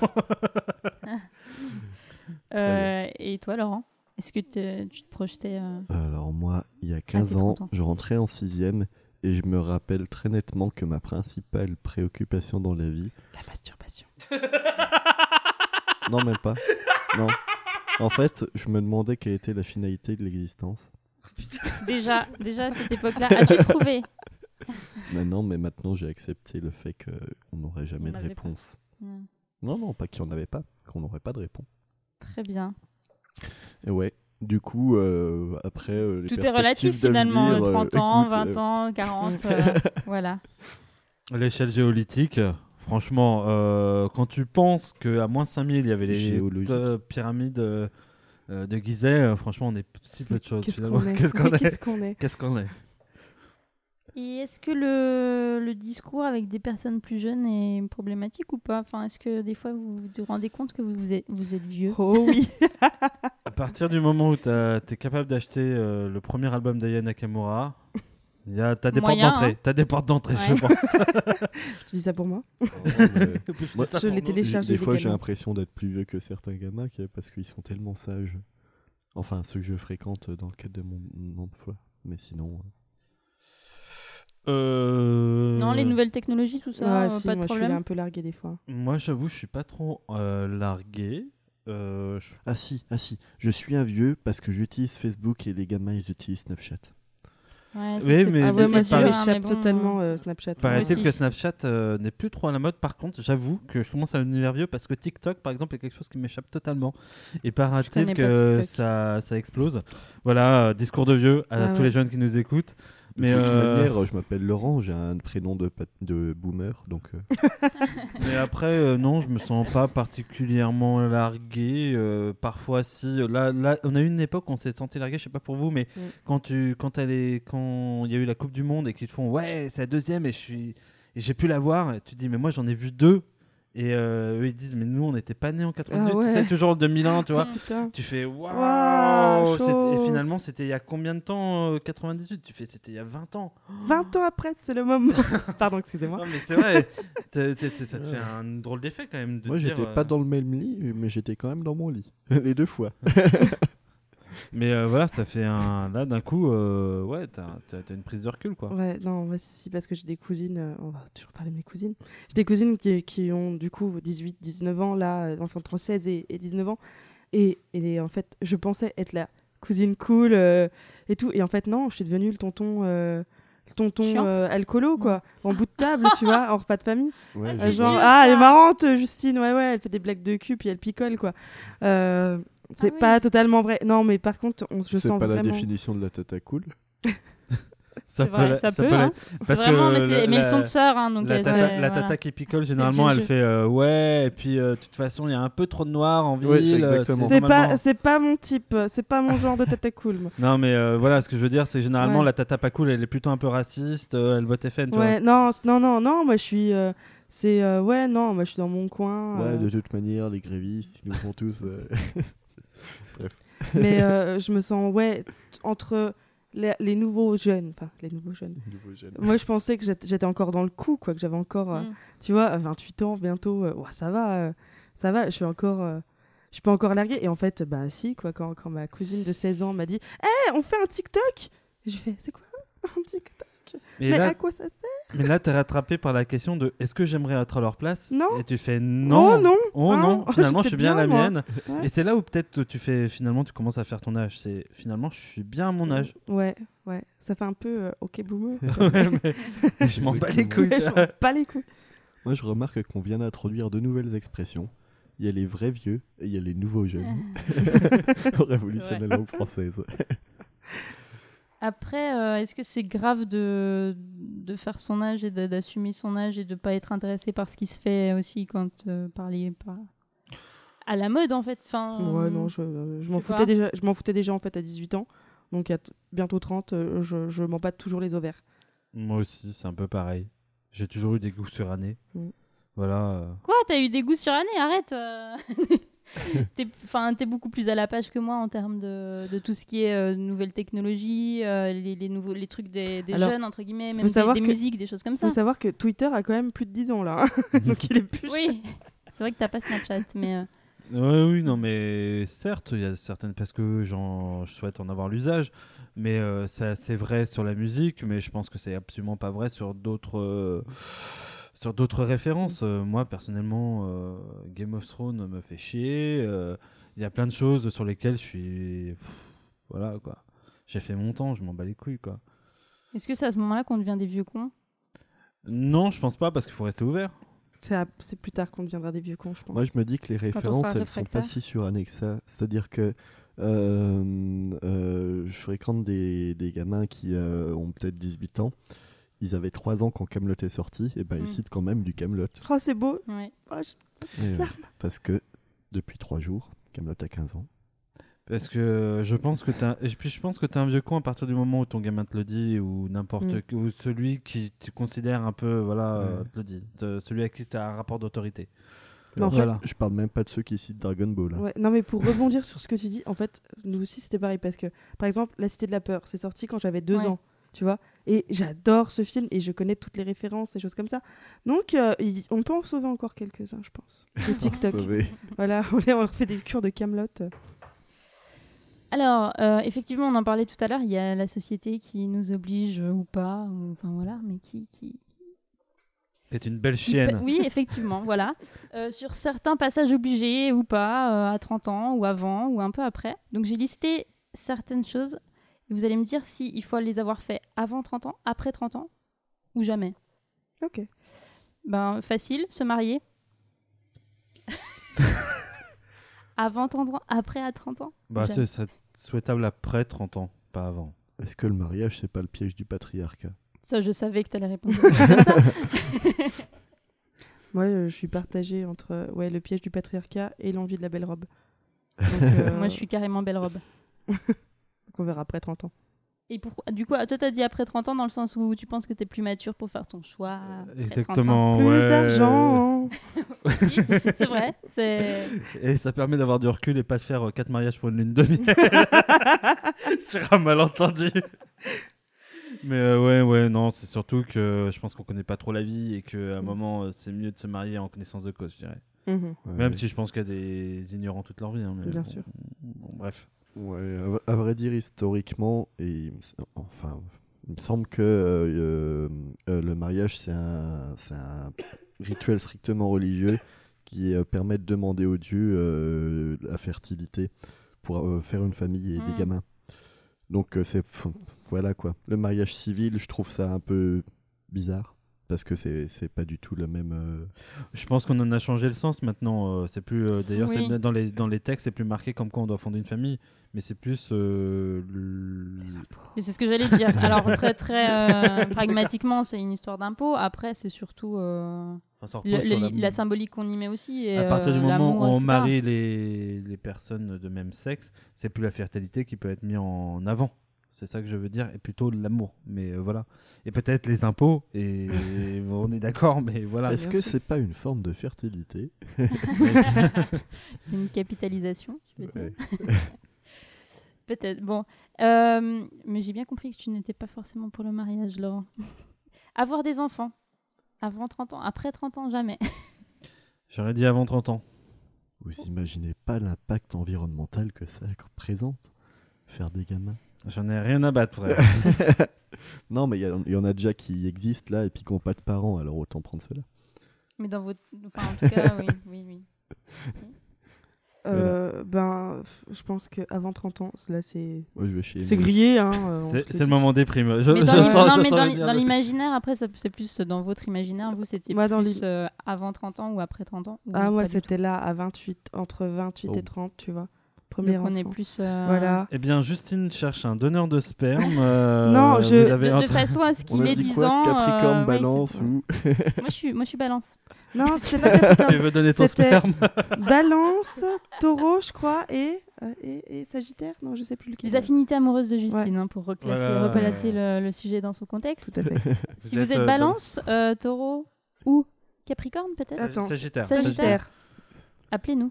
Euh, et toi, Laurent Est-ce que te- tu te projetais euh, Alors moi, il y a 15 ans, 30 ans. je rentrais en sixième et je me rappelle très nettement que ma principale préoccupation dans la vie... La masturbation. Non, même pas. Non. En fait, je me demandais quelle était la finalité de l'existence. déjà, déjà à cette époque-là As-tu trouvé? Maintenant, mais maintenant, j'ai accepté le fait qu'on n'aurait jamais On de réponse. Mm. Non, non, pas qu'il n'y en avait pas, qu'on n'aurait pas de réponse. Très bien. Et ouais, du coup, euh, après... euh, les Tout est relatif finalement. d'avenir, euh, euh, 30 ans, écoute, 20 euh, ans, 40. euh, voilà. L'échelle géolytique, franchement, euh, quand tu penses qu'à moins 5000, il y avait les euh, pyramides de Gizeh, euh, franchement, on est si peu de choses. Qu'est-ce qu'on est Qu'est-ce qu'on Mais est Qu'est-ce qu'on est Qu'est-ce qu'on est Et est-ce que le, le discours avec des personnes plus jeunes est problématique ou pas? Enfin, est-ce que des fois vous vous rendez compte que vous êtes, vous êtes vieux? Oh oui. À partir du moment où tu es capable d'acheter euh, le premier album d'Aya Nakamura, il y a, t'as des Moyen, portes d'entrée. hein. T'as des portes d'entrée, je pense. Tu dis ça pour moi? Mais- Moi, Je l'ai téléchargé Des fois, j'ai l'impression d'être plus vieux que certains gamins parce qu'ils sont tellement sages. Enfin, ceux que je fréquente dans le cadre de mon mon emploi. Mais sinon, euh, Non, les nouvelles technologies, tout ça, Ah, euh, si, pas de moi je suis problème. un peu largué des fois. Moi, j'avoue, je suis pas trop euh, largué. Euh, je- ah si, ah si, je suis un vieux parce que j'utilise Facebook et les gamins ils utilisent Snapchat. Ouais, ça, Oui, mais Ah ouais, moi ça m'échappe bon, totalement Snapchat. Paraît-il que Snapchat euh, n'est plus trop à la mode. Par contre, j'avoue que je commence à devenir vieux parce que TikTok, par exemple, est quelque chose qui m'échappe totalement. Et paraît-il que ça, ça explose. Voilà, discours de vieux à Ah tous ouais. les jeunes qui nous écoutent. Mais, de toute euh, manière, je m'appelle Laurent, j'ai un prénom de, de boomer, donc euh, mais après, euh, non, je me sens pas particulièrement largué. euh, parfois, si. Là, là, on a eu une époque où on s'est senti largué, je sais pas pour vous, mais Mm. quand tu, quand elle est, quand il y a eu la Coupe du Monde et qu'ils te font, ouais, c'est la deuxième et je suis, et j'ai pu la voir. Et tu dis, mais moi j'en ai vu deux. Et euh, eux ils disent, mais nous on n'était pas nés en 98, Ah tu ouais. sais, toujours le 2001, tu vois. Putain. Tu fais waouh! Et finalement, c'était il y a combien de temps euh, 98 Tu fais, c'était il y a 20 ans. 20 ans après, c'est le moment. Pardon, excusez-moi. Non, mais c'est vrai, c'est- c'est- c'est- ça te fait un drôle d'effet quand même. De moi j'étais euh, pas dans le même lit, mais j'étais quand même dans mon lit. Les deux fois. Mais euh, voilà, ça fait un. Là, d'un coup, euh, ouais, t'as t'as- t'as une prise de recul quoi. Ouais, non, ouais, si, si, parce que j'ai des cousines, euh, on va toujours parler de mes cousines. J'ai des cousines qui, qui ont du coup 18, 19 ans, là, enfin entre 16 et, et 19 ans. Et, et en fait, je pensais être la cousine cool euh, et tout. Et en fait, non, je suis devenue le tonton, euh, tonton euh, alcoolo, quoi, en bout de table, tu vois, en repas de famille. Ouais, Euh, genre, ah, elle est marrante, Justine, ouais, ouais, elle fait des blagues de cul, puis elle picole, quoi. Euh, c'est Ah oui. pas totalement vrai. Non, mais par contre, on, je c'est sens pas la vraiment. définition de la tata cool. Ça C'est peut vrai, ça ça peut, peut hein. C'est vraiment, mais, c'est- la- mais elles la- sont sœurs, hein, donc La elles- tata, ouais, la voilà. tata qui picole, le généralement, elle fait euh, ouais, et puis euh, de toute façon, il y a un peu trop de noir en ville. Ouais, c'est euh, exactement. C'est pas, c'est pas mon type, c'est pas mon genre de tata cool. moi. Non, mais euh, voilà, ce que je veux dire, c'est généralement Ouais. la tata pas cool, elle est plutôt un peu raciste, euh, elle vote FN, tu Ouais, non, non, non, non, moi je suis. euh, c'est. euh, ouais, non, moi je suis dans mon coin. Ouais, euh, de toute manière, les grévistes, ils nous font tous. euh, mais euh, je me sens, ouais, entre les, les nouveaux jeunes. Enfin, les nouveaux jeunes. nouveaux jeunes. Moi je pensais que j'étais encore dans le coup, quoi, que j'avais encore. euh, Mm. tu vois, à 28 ans bientôt, euh, ouais, ça va, euh, ça va, je suis encore, euh, je suis pas encore larguée. Et en fait, bah si, quoi, quand, quand ma cousine de 16 ans m'a dit, hé, on fait un TikTok J'ai fait, c'est quoi un TikTok? Mais, Mais là, à quoi ça sert? Mais là, t'es rattrapé par la question de est-ce que j'aimerais être à leur place? Non. Et tu fais non. Oh non Oh non, finalement, je suis bien, à la moi. mienne. Ouais. Et c'est là où peut-être tu fais finalement, tu commences à faire ton âge. C'est finalement, je suis bien à mon âge. Ouais, ouais, ça fait un peu euh, ok boomer. Ouais, mais je m'en bats les couilles. vois. j'en pas les couilles. Moi, je remarque qu'on vient d'introduire de nouvelles expressions. Il y a les vrais vieux et il y a les nouveaux jeunes. On révolutionne C'est la langue française. Après, euh, est-ce que c'est grave de, de faire son âge et d'assumer son âge et de pas être intéressé par ce qui se fait aussi quand euh, par les par... à la mode en fait. Enfin, Ouais, non, je, euh, je m'en je sais foutais déjà, je m'en foutais déjà en fait à 18 ans. Donc à bientôt 30, euh, je, je m'en batte toujours les ovaires. Moi aussi, c'est un peu pareil. J'ai toujours eu des goûts surannés. Mm. Voilà. euh. Quoi T'as eu des goûts surannés? Arrête euh. T'es enfin, t'es beaucoup plus à la page que moi en termes de, de tout ce qui est euh, nouvelles technologies, euh, les, les nouveaux les trucs des, des Alors, jeunes entre guillemets, même des, des que- musiques, des choses comme Il ça. faut savoir que Twitter a quand même plus de 10 ans là. hein. Donc il est plus. Oui, c'est vrai que t'as pas Snapchat, mais euh, Ouais, oui, non, mais certes, il y a certaines parce que j'en, je souhaite en avoir l'usage, mais euh, ça, c'est vrai sur la musique, mais je pense que c'est absolument pas vrai sur d'autres, euh, sur d'autres références. Euh, moi, personnellement, euh, Game of Thrones me fait chier. euh, Il y a plein de choses sur lesquelles je suis, pff, voilà quoi. J'ai fait mon temps, je m'en bats les couilles quoi. est-ce que c'est à ce moment-là qu'on devient des vieux cons? Non, je pense pas parce qu'il faut rester ouvert. C'est à- c'est plus tard qu'on deviendra des vieux cons, je pense. Moi, je me dis que les on sera références, elles sont pas si surannées que ça. C'est-à-dire que euh, euh, je fréquente des, des gamins qui euh, ont peut-être 18 ans. Ils avaient 3 ans quand Camelot est sorti, et ben Mm. ils citent quand même du Camelot. Oh, c'est beau. Ouais. Oh, je- euh, parce que depuis 3 jours, Camelot a 15 ans. Parce que je pense que t'as et puis je pense que t'es un vieux con à partir du moment où ton gamin te le dit ou n'importe Mm. ou celui qui tu considères un peu voilà euh, Ouais. te le dit Te- celui à qui tu as un rapport d'autorité. Mais en fait- voilà. Je parle même pas de ceux qui citent Dragon Ball. hein. Ouais, non, mais pour rebondir sur ce que tu dis, en fait, nous aussi c'était pareil parce que, par exemple, La Cité de la Peur, c'est sorti quand j'avais deux Ouais. ans, tu vois, et j'adore ce film et je connais toutes les références et choses comme ça. Donc, euh, on peut en sauver encore quelques-uns, je pense. De TikTok. Voilà, on les- on leur fait des cures de Camelot. Alors, euh, effectivement, on en parlait tout à l'heure, il y a la société qui nous oblige ou pas, ou- enfin voilà, mais qui, qui, C'est une belle chienne. Oui, effectivement, voilà. Euh, sur certains passages obligés ou pas, euh, à 30 ans, ou avant, ou un peu après. Donc j'ai listé certaines choses, vous allez me dire si il faut les avoir fait avant 30 ans, après 30 ans, ou jamais. Ok. Ben, facile, se marier. avant 30 ans, après à 30 ans. Bah c'est c'est souhaitable après 30 ans, pas avant. Est-ce que le mariage, c'est pas le piège du patriarcat? Ça, je savais que tu allais répondre comme ça? Moi, euh, je suis partagée entre euh, ouais, le piège du patriarcat et l'envie de la belle robe. Donc, euh, Moi, je suis carrément belle robe. Qu'on verra après 30 ans. Et pourquoi Du coup, toi, t'as dit après 30 ans dans le sens où tu penses que t'es plus mature pour faire ton choix. après 30 ans? Exactement. Plus ouais. d'argent Aussi, c'est vrai. C'est Et ça permet d'avoir du recul et pas de faire 4 mariages pour une lune de miel. Sur un malentendu. Mais euh, ouais, ouais, non, c'est surtout que je pense qu'on connaît pas trop la vie et qu'à un Mm. moment, euh, c'est mieux de se marier en connaissance de cause, je dirais. Mhm. Même Ouais. si je pense qu'il y a des ignorants toute leur vie. hein, mais Bien bon, sûr. bon, bref. Ouais, à vrai dire, historiquement, et il me s- enfin, il me semble que euh, euh, le mariage, c'est un, c'est un rituel strictement religieux qui euh, permet de demander aux dieux euh, la fertilité pour euh, faire une famille et des gamins. Donc, euh, c'est, voilà quoi. Le mariage civil, je trouve ça un peu bizarre. Parce que c'est c'est pas du tout le même. euh, Je pense qu'on en a changé le sens maintenant. euh, c'est plus. euh, D'ailleurs, Oui. dans les dans les textes, c'est plus marqué comme quoi on doit fonder une famille, mais c'est plus. euh, le- Et c'est ce que j'allais dire. Alors, très, très euh, pragmatiquement, c'est une histoire d'impôt. Après, c'est surtout euh, enfin, le- le- la- la symbolique qu'on y met aussi. Et, À partir du moment où on etc. marie les, les personnes de même sexe, c'est plus la fertilité qui peut être mise en avant. C'est ça que je veux dire, et plutôt l'amour. Mais euh, voilà. Et peut-être les impôts, et on est d'accord, mais voilà. Est-ce que c'est pas une forme de fertilité? Une capitalisation, tu veux dire? Ouais. Peut-être. Bon. Euh, mais j'ai bien compris que tu n'étais pas forcément pour le mariage, Laurent. Avoir des enfants. Avant 30 ans. Après 30 ans, jamais. J'aurais dit avant 30 ans. Vous imaginez pas l'impact environnemental que ça représente Faire des gamins? J'en ai rien à battre, frère. Non, mais il y, en a déjà qui existent là et puis qui n'ont pas de parents, alors autant prendre cela. Mais dans votre. Enfin, en tout cas, oui, oui, oui. Euh, ben, je pense qu'avant 30 ans, là, c'est grillé. Hein, euh, C'est le moment des primes. Je, mais je dans, l'imaginaire, après, c'est plus dans votre imaginaire. Vous, c'était plus euh, avant 30 ans ou après 30 ans? Ou Ah, moi, du c'était là à 28, entre 28 et Oh. 30, tu vois. Tout Premier Donc, on est plus. euh, Voilà. Eh bien, Justine cherche un donneur de sperme. euh, Non, je- vous avez De, un- de façon à ce qu'il a ait dit 10 quoi ans. Capricorne, euh, balance c'est- ou- moi, je suis, moi, je suis balance. Non, c'était pas Capricorne. Tu veux donner ton sperme Balance, Taureau, je crois, et, euh, et, et Sagittaire Non, je sais plus lequel. Les affinités amoureuses de Justine, hein, pour reclasser, Voilà. replacer le, le sujet dans son contexte. Tout à fait. si vous êtes balance, euh, taureau ou capricorne peut-être, Attends, Sagittaire. Sagittaire. appelez-nous.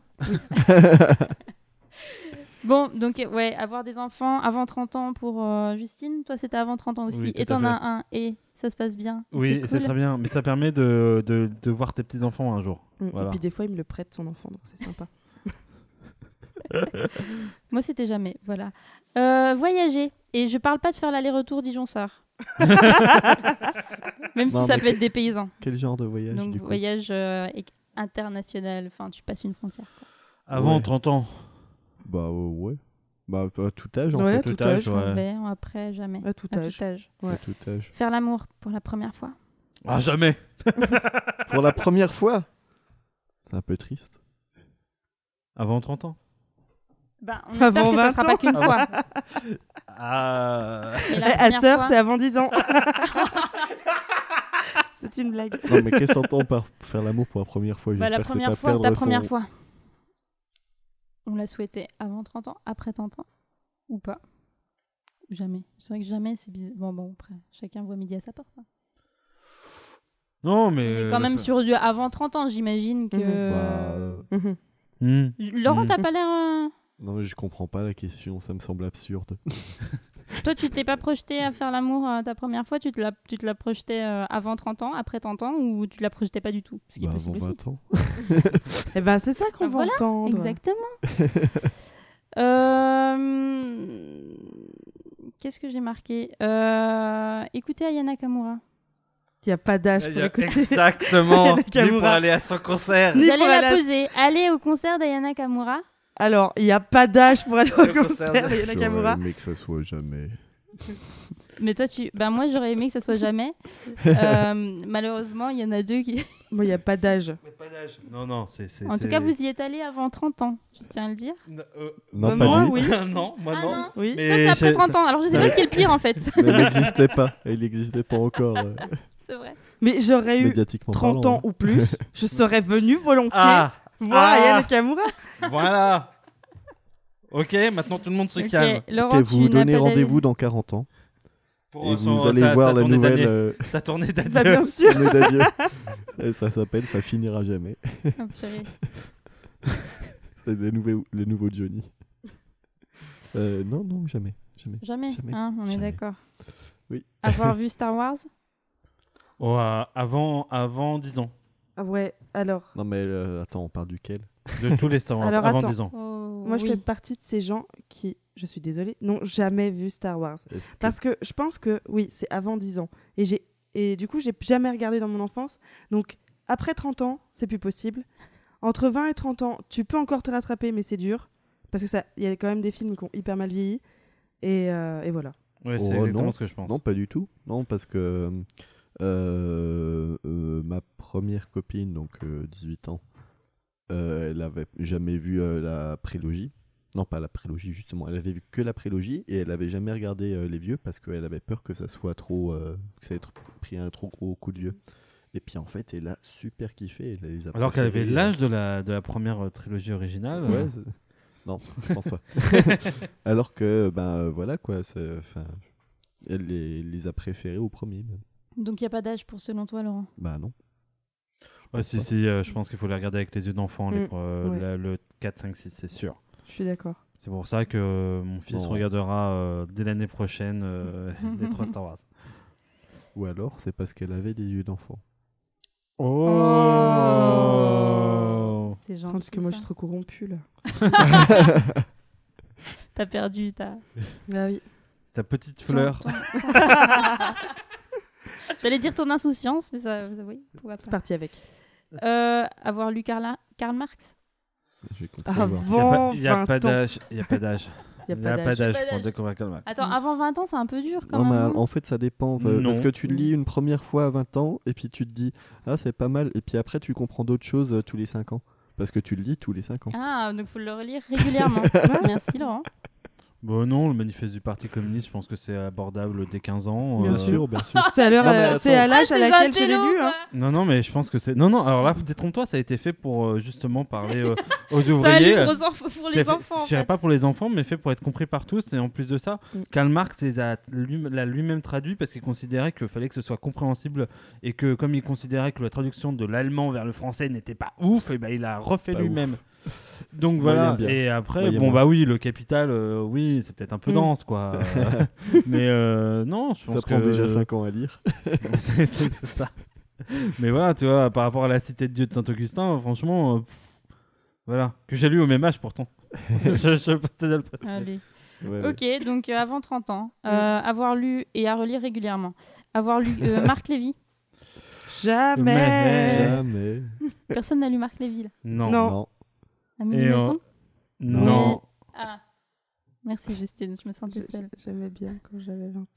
bon, donc euh, ouais, avoir des enfants avant 30 ans pour euh, Justine. Toi, c'était avant 30 ans aussi. Oui, et t'en as un et ça se passe bien. Oui, c'est cool. très bien. Mais ça permet de, de, de voir tes petits-enfants un jour. Mm, Voilà. Et puis des fois, il me le prête, son enfant, donc c'est sympa. Moi, c'était jamais. Voilà. Euh, voyager. Et je parle pas de faire l'aller-retour Dijon-Sart. Même si ça peut être des paysans. Quel genre de voyage Donc du coup? voyage euh, international, enfin tu passes une frontière. quoi. Avant Ouais. 30 ans. Bah euh, ouais. Bah à tout âge en Ouais, fait. à tout, tout âge. âge, ouais. Envers, après, jamais. À tout À âge. tout âge. Ouais. À tout âge. Faire l'amour pour la première fois. Ah, jamais Pour la première fois C'est un peu triste. Avant 30 ans. Ben, on espère Avant que ça 20 sera ans. pas qu'une fois. Ah. À première sœur, fois- c'est avant 10 ans. c'est une blague. Non mais qu'est-ce qu'on entend par faire l'amour pour la première fois? Bah, la première pas fois, ta première son- fois. On l'a souhaité avant 30 ans, après 30 ans Ou pas? Jamais. C'est vrai que jamais, c'est bizarre. Bon, bon, après, chacun voit midi à sa porte. hein. Non, On mais. est quand même sur du avant 30 ans, j'imagine que. Mhm. Bah, euh, Mhm. Hmm. Laurent, Mhm. t'as pas l'air. euh, Non mais je comprends pas la question, ça me semble absurde. Toi, tu t'es pas projeté à faire l'amour euh, ta première fois? Tu te l'as, tu te l'as projeté euh, avant 30 ans, après 30 ans, ou tu l'as projeté pas du tout? Ce qui est Bah, avant possible aussi. 20 ans. Eh ben, c'est ça qu'on Ah, va voilà, entendre. Exactement. Euh, Qu'est-ce que j'ai marqué? Euh, Écoutez Ayana Kamura. Il n'y a pas d'âge Il pour écouter. Exactement. Ni pour aller à son concert. J'allais la aller poser. Allez au concert d'Ayana Kamura. Alors, il n'y a pas d'âge pour aller au concert de- d'Ayana J'aurais Nakamura. aimé que ça soit jamais. Mais toi, tu. Ben, moi, j'aurais aimé que ça soit jamais. Euh, malheureusement, il y en a deux qui. Moi, il n'y a pas d'âge. Mais pas d'âge. Non, non, c'est. c'est- En tout cas, vous y êtes allé avant 30 ans, je tiens à le dire. N- euh, Non, pas moi, lui. oui. non, moi Ah non. non. Oui. Mais Toi, c'est après j'ai- 30 ans. Alors, je sais pas ce qui est le pire en fait. Mais elle n'existait pas. Elle n'existait pas encore euh, C'est vrai. Mais j'aurais eu médiatiquement 30 parlant, ans ou plus, je serais venu volontiers Ah, voir Ah. Aya Nakamura. voilà. Ok, maintenant tout le monde se Ok, calme. Laurent, tu vous n'as donnez pas rendez-vous dans 40 ans Pour et son- vous allez sa- voir sa la tournée nouvelle d'année. euh, Sa tournée d'adieu. Bah, bien sûr. tournée d'adieu. Et ça s'appelle Ça finira jamais. Oh, purée. C'est le nouveau, le nouveau Johnny. Euh, non, non, jamais. jamais. Jamais, Jamais. hein, on est Jamais. d'accord. Oui. Avoir vu Star Wars? Oh, euh, avant, avant 10 ans. Ah ouais, alors, Non, mais euh, attends, on part duquel? De tous les Star Wars. Alors, avant attends. 10 ans. Oh, moi je fais partie de ces gens qui, je suis désolée, n'ont jamais vu Star Wars. Est-ce Parce que je pense que oui, c'est avant 10 ans. Et, j'ai, et du coup, j'ai jamais regardé dans mon enfance. Donc, après 30 ans, c'est plus possible. Entre 20 et 30 ans, tu peux encore te rattraper, mais c'est dur. Parce que ça, il y a quand même des films qui ont hyper mal vieilli. Et, euh, et voilà. Ouais, c'est Oh, exactement non. ce que je pense. Non, pas du tout. Non, parce que euh, ma première copine, donc euh, 18 ans, euh, elle avait jamais vu euh, la prélogie. Non, pas la prélogie, justement. Elle avait vu que la prélogie et elle avait jamais regardé euh, les vieux parce qu'elle avait peur que ça soit trop. euh, que ça ait pris un trop gros coup de vieux. Et puis en fait, elle a super kiffé. Elle les a Alors qu'elle avait l'âge de la, de la première euh, trilogie originale. euh, euh, Ouais, non, je pense pas. Alors que, ben euh, voilà quoi, elle les, les a préférés au premier. même. Donc il n'y a pas d'âge pour selon toi, Laurent? Bah non. Ouais, si, si, euh, je pense qu'il faut les regarder avec les yeux d'enfant, les Mm, euh, ouais. la- le 4, 5, 6, c'est sûr. Je suis d'accord. C'est pour ça que euh, mon fils Bon. regardera euh, dès l'année prochaine euh, les trois Star Wars. Ou alors, c'est parce qu'elle avait des yeux d'enfant. Oh C'est gentil. Tandis que moi, je ça. suis trop corrompue, là. T'as perdu ta. Ah oui. Ta petite fleur. ton- J'allais dire ton insouciance, mais ça, ça oui, pourquoi C'est pas. parti avec. Euh, avoir lu Karl, Karl Marx? Ah voir. Il n'y a pas- il y a 20 pas ans. d'âge. Il n'y a pas d'âge. Il Il n'y a pas d'âge. pour découvrir Karl Marx. Attends, avant 20 ans, c'est un peu dur quand Non, même. en fait, ça dépend. euh, Non. Parce que tu le lis une première fois à 20 ans, et puis tu te dis, ah, c'est pas mal. Et puis après, tu comprends d'autres choses euh, tous les 5 ans. Parce que tu le lis tous les 5 ans. Ah, donc faut le relire régulièrement. Merci Laurent. Bon, non, le manifeste du Parti communiste, je pense que c'est abordable dès 15 ans. Bien euh, sûr. bien sûr. C'est à euh, c'est à l'âge à laquelle je l'ai lu. hein. Non, non, mais je pense que c'est. Non, non, alors là, détrompe-toi, ça a été fait pour euh, justement parler euh, aux C'est un ouvriers. enfants- pour C'est les fait- enfants. en Je dirais fait. pas pour les enfants, mais fait pour être compris par tous. Et en plus de ça, Mm. Karl Marx lui- l'a lui-même traduit parce qu'il considérait qu'il fallait que ce soit compréhensible et que comme il considérait que la traduction de l'allemand vers le français n'était pas ouf, et ben il a refait lui-même. Donc voilà. bien. Et après, bon bien. bah oui, le capital, euh, oui, c'est peut-être un peu Mm. dense quoi. Euh, mais euh, non, je pense Ça prend que déjà 5 ans à lire. c'est ça. Mais voilà, tu vois, par rapport à la cité de Dieu de Saint-Augustin, franchement, euh, pff, voilà, que j'ai lu au même âge pourtant. je, je peux te le préciser. Allez. Ouais, ouais. Ok, donc euh, avant 30 ans, avoir lu et à relire régulièrement. Avoir lu euh, Marc Lévy. Jamais. Jamais. Personne n'a lu Marc Lévy là. Non. Non. Non. Amélie Et, euh, Nothomb Non. Ah. Merci Justine, je me sentais seule. J'aimais bien quand j'avais 20 ans.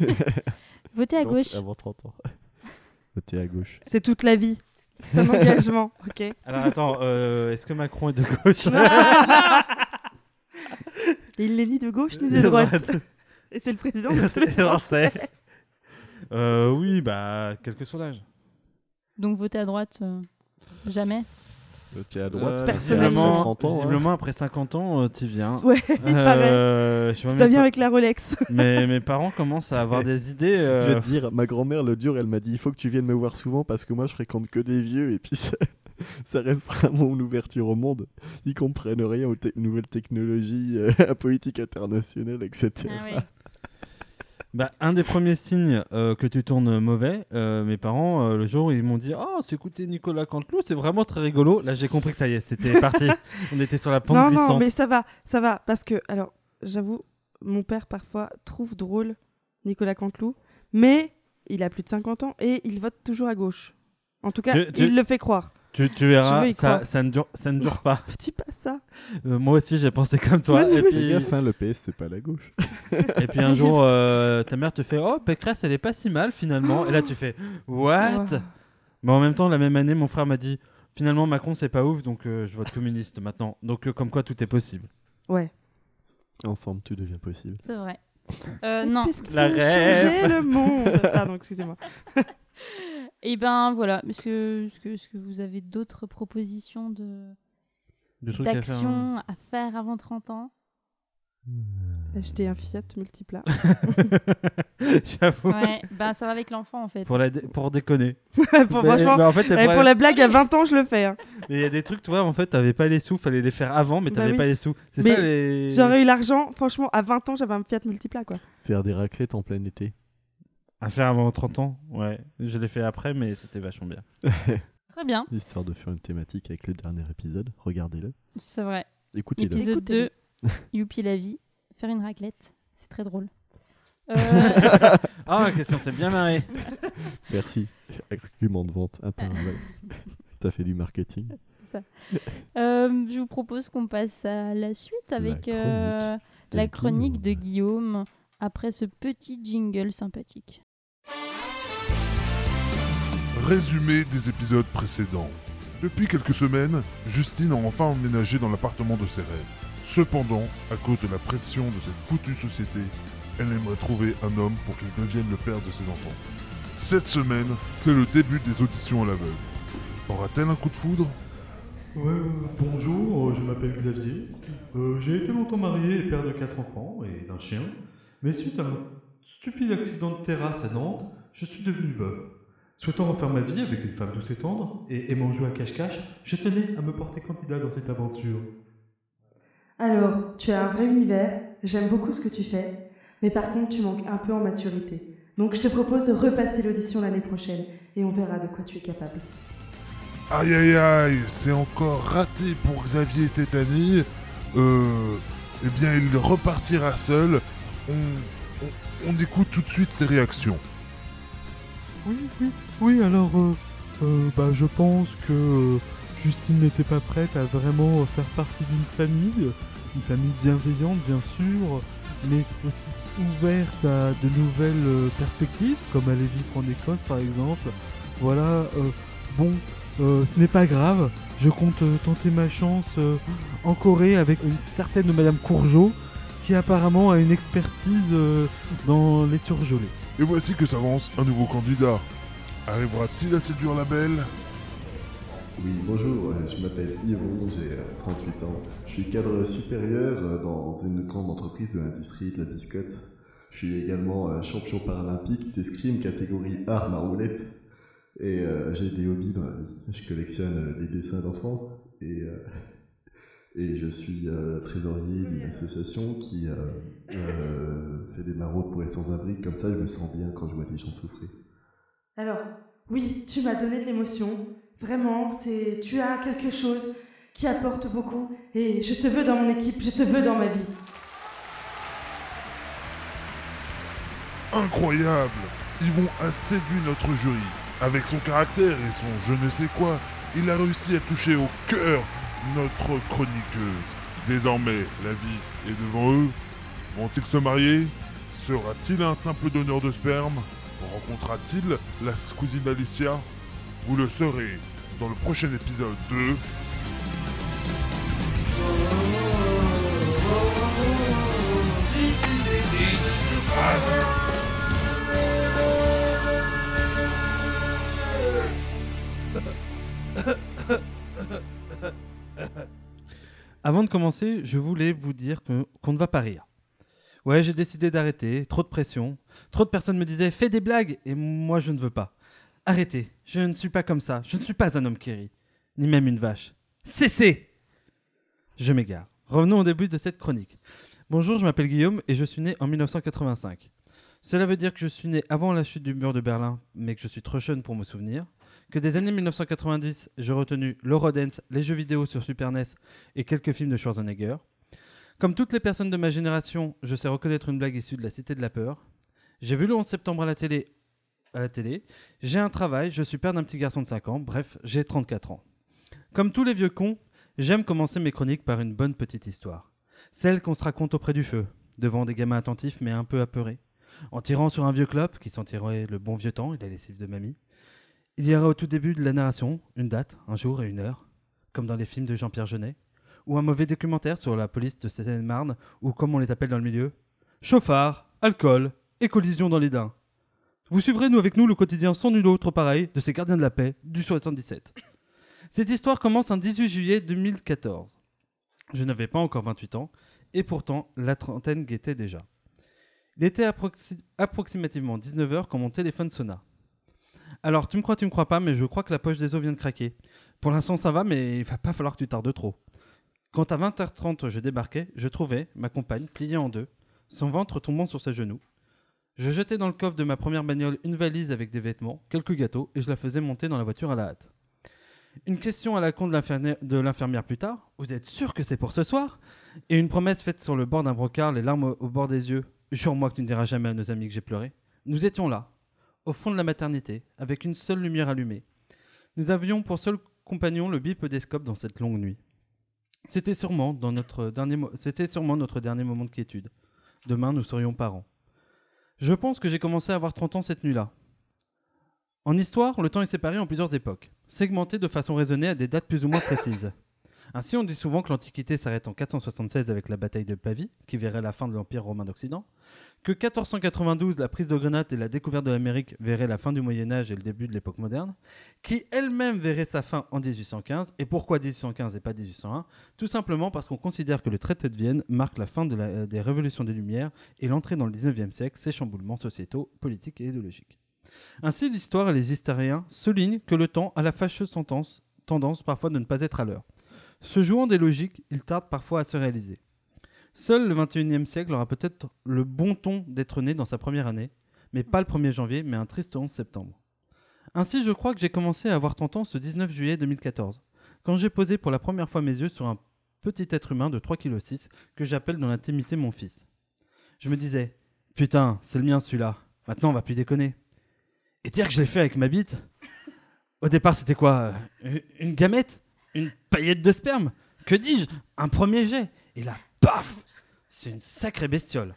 Votez à Donc, gauche. Avant 30 ans. Votez à gauche. C'est toute la vie. C'est un engagement, ok Alors attends, euh, est-ce que Macron est de gauche? Il n'est ni de gauche ni de droite. Et c'est le président de tous les Français. Euh, oui, bah, quel que soit l'âge. Donc voter à droite, euh, jamais. Votez à droite. Euh, personnellement, visiblement- 30 ans. hein. Visiblement, après 50 ans, euh, t'y viens. Ouais, pareil. Euh, je sais pas, Ça vient avec la Rolex. Mais mes parents commencent à avoir des idées. euh, Je vais te dire, ma grand-mère, le dur, elle m'a dit il faut que tu viennes me voir souvent parce que moi je fréquente que des vieux et puis ça, ça restera mon ouverture au monde. Ils comprennent rien aux te- nouvelles technologies, euh, à politique internationale, etc. Ah. Bah, un des premiers signes euh, que tu tournes mauvais, euh, mes parents, euh, le jour ils m'ont dit Oh, c'est écouter Nicolas Canteloup, c'est vraiment très rigolo. Là, j'ai compris que ça y est, c'était parti. On était sur la pente Non, glissante. non, mais ça va, ça va. Parce que, alors, j'avoue, mon père parfois trouve drôle Nicolas Canteloup, mais il a plus de 50 ans et il vote toujours à gauche. En tout cas, il le fait croire. Tu, tu verras, ça, ça, ne dure, ça ne dure pas. Dis pas ça. Euh, moi aussi, j'ai pensé comme toi. Ouais, et, mais puis, gaffe, hein, le PS, c'est pas la gauche. et puis un jour, euh, ta mère te fait Oh, Pécresse, elle est pas si mal finalement. Et là, tu fais What? Mais en même temps, la même année, mon frère m'a dit Finalement, Macron, c'est pas ouf, donc euh, je vote communiste maintenant. Donc, euh, comme quoi, tout est possible. Ouais. Ensemble, tout devient possible. C'est vrai. Euh, non. La rêve. changer le monde? Pardon, excusez-moi. Et ben voilà. Est-ce que, est-ce que, est-ce que vous avez d'autres propositions de De trucs à faire, hein. d'actions à faire avant 30 ans? Acheter un Fiat multiplat. J'avoue. Ouais, ben ça va avec l'enfant en fait. Pour, la dé- pour déconner. pour, Mais- franchement, mais en fait, c'est eh, pour- pour la blague, à 20 ans, je le fais. hein. Mais il y a des trucs, tu vois, en fait, t'avais pas les sous, fallait les faire avant, mais Bah t'avais oui. pas les sous. C'est Mais ça les. J'aurais eu l'argent, franchement, à 20 ans, j'avais un Fiat multiplat, quoi. Faire des raclettes en plein été. À faire avant 30 ans, ouais. Je l'ai fait après, mais c'était vachement bien. Très bien, Histoire de faire une thématique avec le dernier épisode. Regardez-le. c'est vrai. Écoutez-le. Épisode 2, Écoutez-le. Youpi la vie, faire une raclette, c'est très drôle. Euh, Ah, la question, c'est bien marré. Merci. Argument de vente imparable. T'as fait du marketing. euh, je vous propose qu'on passe à la suite avec La euh, de la chronique de Guillaume. Guillaume. après ce petit jingle sympathique. Résumé des épisodes précédents. Depuis quelques semaines, Justine a enfin emménagé dans l'appartement de ses rêves. Cependant, à cause de la pression de cette foutue société, elle aimerait trouver un homme pour qu'il devienne le père de ses enfants. Cette semaine, c'est le début des auditions à l'aveugle. Aura-t-elle un coup de foudre? Bonjour, euh, je m'appelle Xavier. Euh, J'ai été longtemps marié et père de quatre enfants et d'un chien. Mais suite à stupide accident de terrasse à Nantes, je suis devenu veuf. Souhaitant refaire ma vie avec une femme douce et tendre et aimant jouer à cache-cache, je tenais à me porter candidat dans cette aventure. Alors, tu as un vrai univers, j'aime beaucoup ce que tu fais, mais par contre tu manques un peu en maturité. Donc je te propose de repasser l'audition l'année prochaine et on verra de quoi tu es capable. Aïe aïe aïe, c'est encore raté pour Xavier cette année. Euh, eh bien, il repartira seul. On, on, écoute tout de suite ses réactions. Oui, oui, oui, alors, euh, euh, bah, je pense que euh, Justine n'était pas prête à vraiment faire partie d'une famille, une famille bienveillante, bien sûr, mais aussi ouverte à de nouvelles perspectives, comme aller vivre en Écosse, par exemple. Voilà, bon, ce n'est pas grave, je compte tenter ma chance en Corée avec une certaine Madame Courgeot, qui apparemment a une expertise euh, dans les surgelés. Et voici que s'avance un nouveau candidat. Arrivera-t-il à séduire la belle? Oui, bonjour, je m'appelle Yvon, j'ai euh, 38 ans. Je suis cadre supérieur dans une grande entreprise de l'industrie de la biscotte. Je suis également euh, champion paralympique d'escrime catégorie armes à roulette. Et euh, j'ai des hobbies dans la vie. Je collectionne des dessins d'enfants et, euh, et je suis euh, trésorier d'une association qui euh, euh, fait des maraudes pour les sans-abri. Comme ça, je me sens bien quand je vois des gens souffrir. Alors, oui, tu m'as donné de l'émotion. Vraiment, c'est tu as quelque chose qui apporte beaucoup et je te veux dans mon équipe, je te veux dans ma vie. Incroyable Yvon a séduit notre jury. Avec son caractère et son je ne sais quoi, il a réussi à toucher au cœur notre chroniqueuse. Désormais, la vie est devant eux. Vont-ils se marier? Sera-t-il un simple donneur de sperme? Rencontrera-t-il la cousine Alicia Vous le saurez dans le prochain épisode de... Avant de commencer, je voulais vous dire qu'on ne va pas rire. Ouais, j'ai décidé d'arrêter, trop de pression. Trop de personnes me disaient fais des blagues et moi je ne veux pas. Arrêtez, je ne suis pas comme ça, je ne suis pas un homme qui rit, ni même une vache. Cessez Je m'égare. Revenons au début de cette chronique. Bonjour, je m'appelle Guillaume et je suis né en 1985. Cela veut dire que je suis né avant la chute du mur de Berlin, mais que je suis trop jeune pour me souvenir. Que des années 1990, j'ai retenu l'Eurodance, les jeux vidéo sur Super NES et quelques films de Schwarzenegger. Comme toutes les personnes de ma génération, je sais reconnaître une blague issue de la Cité de la Peur. J'ai vu le 11 septembre à la télé. J'ai un travail, je suis père d'un petit garçon de 5 ans, bref, j'ai 34 ans. Comme tous les vieux cons, j'aime commencer mes chroniques par une bonne petite histoire. Celle qu'on se raconte auprès du feu, devant des gamins attentifs mais un peu apeurés, en tirant sur un vieux clope qui sentirait le bon vieux temps et la lessive de mamie. Il y aura au tout début de la narration une date, un jour et une heure, comme dans les films de Jean-Pierre Jeunet, ou un mauvais documentaire sur la police de Seine-et-Marne, ou comme on les appelle dans le milieu, chauffard, alcool et collision dans les dents. Vous suivrez nous avec nous le quotidien sans nul autre pareil de ces gardiens de la paix du 77. Cette histoire commence un 18 juillet 2014. Je n'avais pas encore 28 ans, et pourtant la trentaine guettait déjà. Il était approxi- approximativement 19h quand mon téléphone sonna. Alors, tu me crois, tu me crois pas, mais je crois que la poche des os vient de craquer. Pour l'instant, ça va, mais il va pas falloir que tu tardes trop. Quand à 20h30 je débarquais, je trouvais ma compagne pliée en deux, son ventre tombant sur ses genoux. Je jetais dans le coffre de ma première bagnole une valise avec des vêtements, quelques gâteaux, et je la faisais monter dans la voiture à la hâte. Une question à la con de l'infirmière- plus tard. Vous êtes sûr que c'est pour ce soir? Et une promesse faite sur le bord d'un brocard, les larmes au, au bord des yeux. Jure-moi que tu ne diras jamais à nos amis que j'ai pleuré. Nous étions là, au fond de la maternité, avec une seule lumière allumée. Nous avions pour seul compagnon le bipodescope dans cette longue nuit. C'était sûrement, C'était sûrement notre dernier moment de quiétude. Demain, nous serions parents. Je pense que j'ai commencé à avoir 30 ans cette nuit-là. En histoire, le temps est séparé en plusieurs époques, segmenté de façon raisonnée à des dates plus ou moins précises. Ainsi, on dit souvent que l'Antiquité s'arrête en 476 avec la bataille de Pavie, qui verrait la fin de l'Empire romain d'Occident, que 1492, la prise de Grenade et la découverte de l'Amérique verraient la fin du Moyen Âge et le début de l'époque moderne, qui elle-même verrait sa fin en 1815. Et pourquoi 1815 et pas 1801 Tout simplement parce qu'on considère que le traité de Vienne marque la fin la- des révolutions des Lumières et l'entrée dans le 19e siècle, ses chamboulements sociétaux, politiques et idéologiques. Ainsi, l'histoire et les historiens soulignent que le temps a la fâcheuse tendance, tendance parfois de ne pas être à l'heure. Se jouant des logiques, il tarde parfois à se réaliser. Seul le 21e siècle aura peut-être le bon ton d'être né dans sa première année, mais pas le 1er janvier, mais un triste 11 septembre. Ainsi, je crois que j'ai commencé à avoir 30 ans ce 19 juillet 2014, quand j'ai posé pour la première fois mes yeux sur un petit être humain de 3,6 kg que j'appelle dans l'intimité mon fils. Je me disais, putain, c'est le mien celui-là, maintenant on va plus déconner. Et dire que je l'ai fait avec ma bite Au départ, c'était quoi? Euh, Une gamète? Une paillette de sperme Que dis-je? Un premier jet Et là, paf C'est une sacrée bestiole.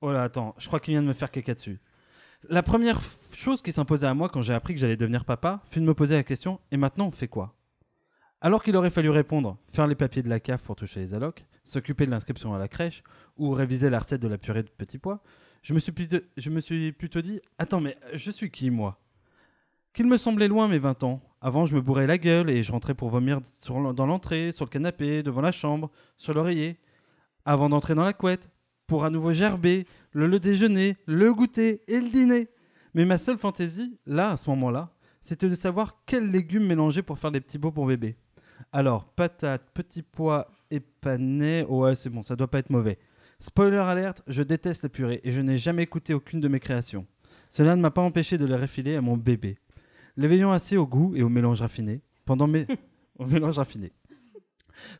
Oh là, attends, je crois qu'il vient de me faire caca dessus. La première chose qui s'imposait à moi quand j'ai appris que j'allais devenir papa fut de me poser la question et maintenant on fait quoi? Alors qu'il aurait fallu répondre faire les papiers de la CAF pour toucher les allocs, s'occuper de l'inscription à la crèche ou réviser la recette de la purée de petits pois, je me suis plutôt, je me suis plutôt dit Attends, mais je suis qui moi? Qu'il me semblait loin mes 20 ans. Avant, je me bourrais la gueule et je rentrais pour vomir dans l'entrée, sur le canapé, devant la chambre, sur l'oreiller. Avant d'entrer dans la couette, pour à nouveau gerber, le, déjeuner, le goûter et le dîner. Mais ma seule fantaisie, là, à ce moment-là, c'était de savoir quels légumes mélanger pour faire des petits pots pour bébé. Alors, patates, petits pois et panais, ouais, c'est bon, ça doit pas être mauvais. Spoiler alerte, je déteste la purée et je n'ai jamais écouté aucune de mes créations. Cela ne m'a pas empêché de les refiler à mon bébé. L'éveillant assez au goût et au mélange raffiné, pendant mes... au mélange raffiné.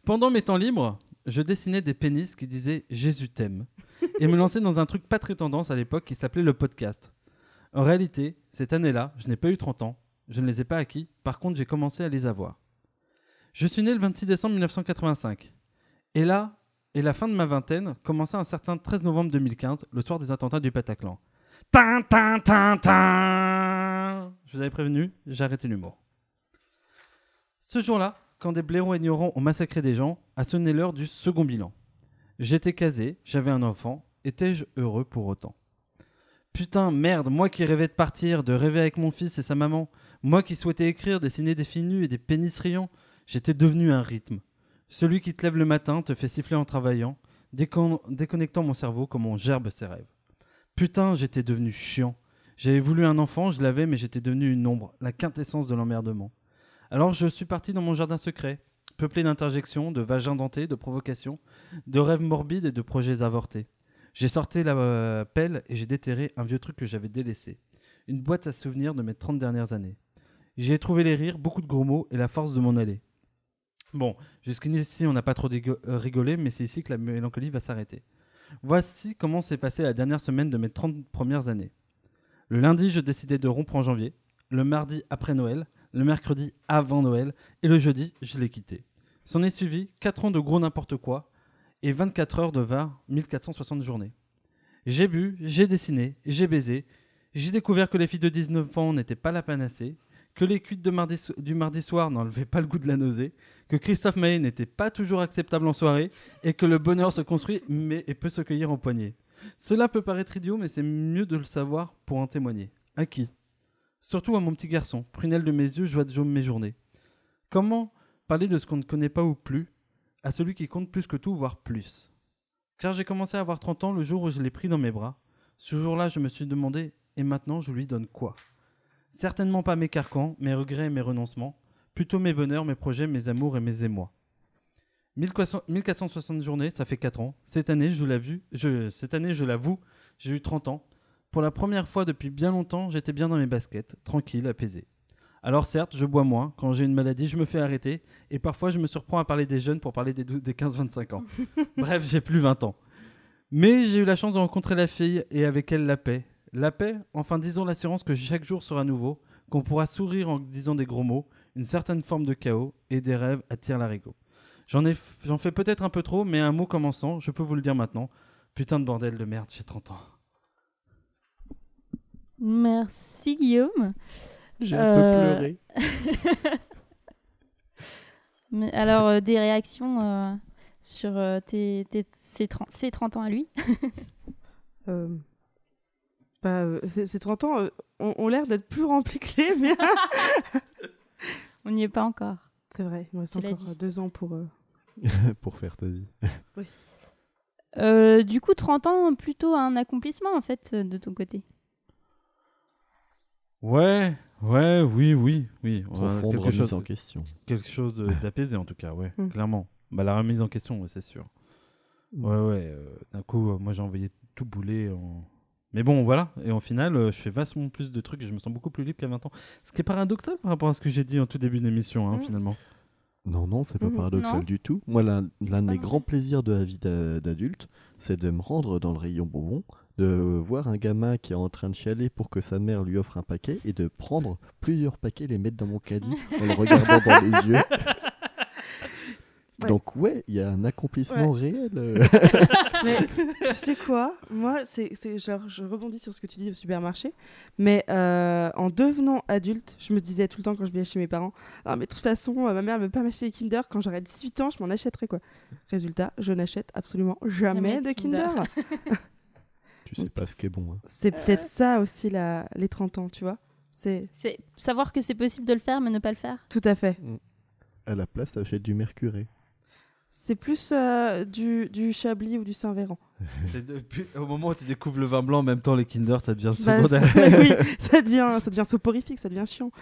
Pendant mes temps libres, je dessinais des pénis qui disaient Jésus t'aime et me lançais dans un truc pas très tendance à l'époque qui s'appelait le podcast. En réalité, cette année-là, je n'ai pas eu 30 ans, je ne les ai pas acquis, par contre j'ai commencé à les avoir. Je suis né le 26 décembre 1985. Et là, et la fin de ma vingtaine commença un certain 13 novembre 2015, le soir des attentats du Bataclan. Tin, tin, tin, tin Je vous avais prévenu, j'ai arrêté l'humour. Ce jour-là, quand des blaireaux ignorants ont massacré des gens, a sonné l'heure du second bilan. J'étais casé, j'avais un enfant, étais-je heureux pour autant? Putain, merde, moi qui rêvais de partir, de rêver avec mon fils et sa maman, moi qui souhaitais écrire, dessiner des filles nues et des pénis riants, j'étais devenu un rythme. Celui qui te lève le matin, te fait siffler en travaillant, décon- déconnectant mon cerveau comme on gerbe ses rêves. Putain, j'étais devenu chiant. J'avais voulu un enfant, je l'avais, mais j'étais devenu une ombre, la quintessence de l'emmerdement. Alors je suis parti dans mon jardin secret, peuplé d'interjections, de vagins dentés, de provocations, de rêves morbides et de projets avortés. J'ai sorti la euh, pelle et j'ai déterré un vieux truc que j'avais délaissé. Une boîte à souvenirs de mes 30 dernières années. J'y ai trouvé les rires, beaucoup de gros mots et la force de m'en aller. Bon, jusqu'ici on n'a pas trop euh, rigolé, mais c'est ici que la mélancolie va s'arrêter. Voici comment s'est passée la dernière semaine de mes 30 premières années. Le lundi, je décidais de rompre en janvier. Le mardi, après Noël. Le mercredi, avant Noël. Et le jeudi, je l'ai quitté. S'en est suivi 4 ans de gros n'importe quoi et 24 heures de VAR, 1460 journées. J'ai bu, j'ai dessiné, j'ai baisé. J'ai découvert que les filles de 19 ans n'étaient pas la panacée, que les cuites du mardi soir n'enlevaient pas le goût de la nausée, que Christophe Maé n'était pas toujours acceptable en soirée, et que le bonheur se construit mais et peut se cueillir en poignée. Cela peut paraître idiot, mais c'est mieux de le savoir pour en témoigner. À qui? Surtout à mon petit garçon, prunelle de mes yeux, joie de jaume mes journées. Comment parler de ce qu'on ne connaît pas ou plus à celui qui compte plus que tout, voire plus? Car j'ai commencé à avoir 30 ans le jour où je l'ai pris dans mes bras. Ce jour-là, je me suis demandé, et maintenant je lui donne quoi? Certainement pas mes carcans, mes regrets et mes renoncements, plutôt mes bonheurs, mes projets, mes amours et mes émois. 1400 1460 journées, ça fait 4 ans. Cette année, je l'avoue, je, cette année, je l'avoue, j'ai eu 30 ans. Pour la première fois depuis bien longtemps, j'étais bien dans mes baskets, tranquille, apaisé. Alors certes, je bois moins, quand j'ai une maladie, je me fais arrêter, et parfois je me surprends à parler des jeunes pour parler des, des 15-25 ans. Bref, j'ai plus 20 ans. Mais j'ai eu la chance de rencontrer la fille, et avec elle la paix. La paix, enfin disons l'assurance que chaque jour sera nouveau, qu'on pourra sourire en disant des gros mots, une certaine forme de chaos, et des rêves attirent l'arigot. J'en ai, j'en fais peut-être un peu trop, mais un mot commençant, je peux vous le dire maintenant. Putain de bordel de merde, j'ai 30 ans. Merci Guillaume. J'ai un Euh, peu pleuré. Mais alors, euh, des réactions euh, sur euh, tes, tes- ces, 30, ces 30 ans à lui? Euh, bah, euh, ces ces 30 ans euh, ont, ont l'air d'être plus remplis que les miens. On n'y est pas encore. C'est vrai, il me reste encore dit. euh, deux ans pour. euh, Pour faire ta vie. Euh, du coup, 30 ans, plutôt un accomplissement en fait de ton côté. Ouais, ouais, oui, oui, oui. Profonde quelque remise chose, en question. quelque chose d'apaisé en tout cas, ouais, Mm. clairement. Bah, la remise en question, ouais, c'est sûr. Mm. Ouais, ouais. euh, D'un coup, euh, moi j'ai envoyé tout bouler. En... Mais bon, voilà. Et en final, euh, je fais vachement plus de trucs et je me sens beaucoup plus libre qu'à 20 ans. Ce qui est paradoxal par rapport à ce que j'ai dit en tout début d'émission, hein, Mm. finalement. Non, non, c'est pas Mhm. paradoxal Non. du tout. Moi, l'un l'un de mes grands plaisirs de la vie d'a- d'adulte, c'est de me rendre dans le rayon bonbons, de voir un gamin qui est en train de chialer pour que sa mère lui offre un paquet et de prendre plusieurs paquets, les mettre dans mon caddie en le regardant dans les yeux. Ouais. Donc ouais, il y a un accomplissement réel. euh. Mais tu sais quoi? Moi, c'est, c'est genre, je rebondis sur ce que tu dis au supermarché. Mais euh, en devenant adulte, je me disais tout le temps quand je venais chez mes parents Ah, mais de toute façon, euh, ma mère ne veut pas m'acheter des Kinder. Quand j'aurai 18 ans, je m'en achèterai. quoi. Résultat, je n'achète absolument jamais, Jamais de de Kinder. Kinder. tu sais pas ce qui est bon. hein. c'est peut-être ça aussi, la, les 30 ans, tu vois. C'est C'est savoir que c'est possible de le faire, mais ne pas le faire. tout à fait. À la place, t'achètes du mercuré. C'est plus euh, du, du Chablis ou du Saint-Véran. C'est depuis au moment où tu découvres le vin blanc, en même temps les Kinder, ça devient Bah, secondaire. c'est- oui, ça devient, ça devient soporifique, ça devient chiant.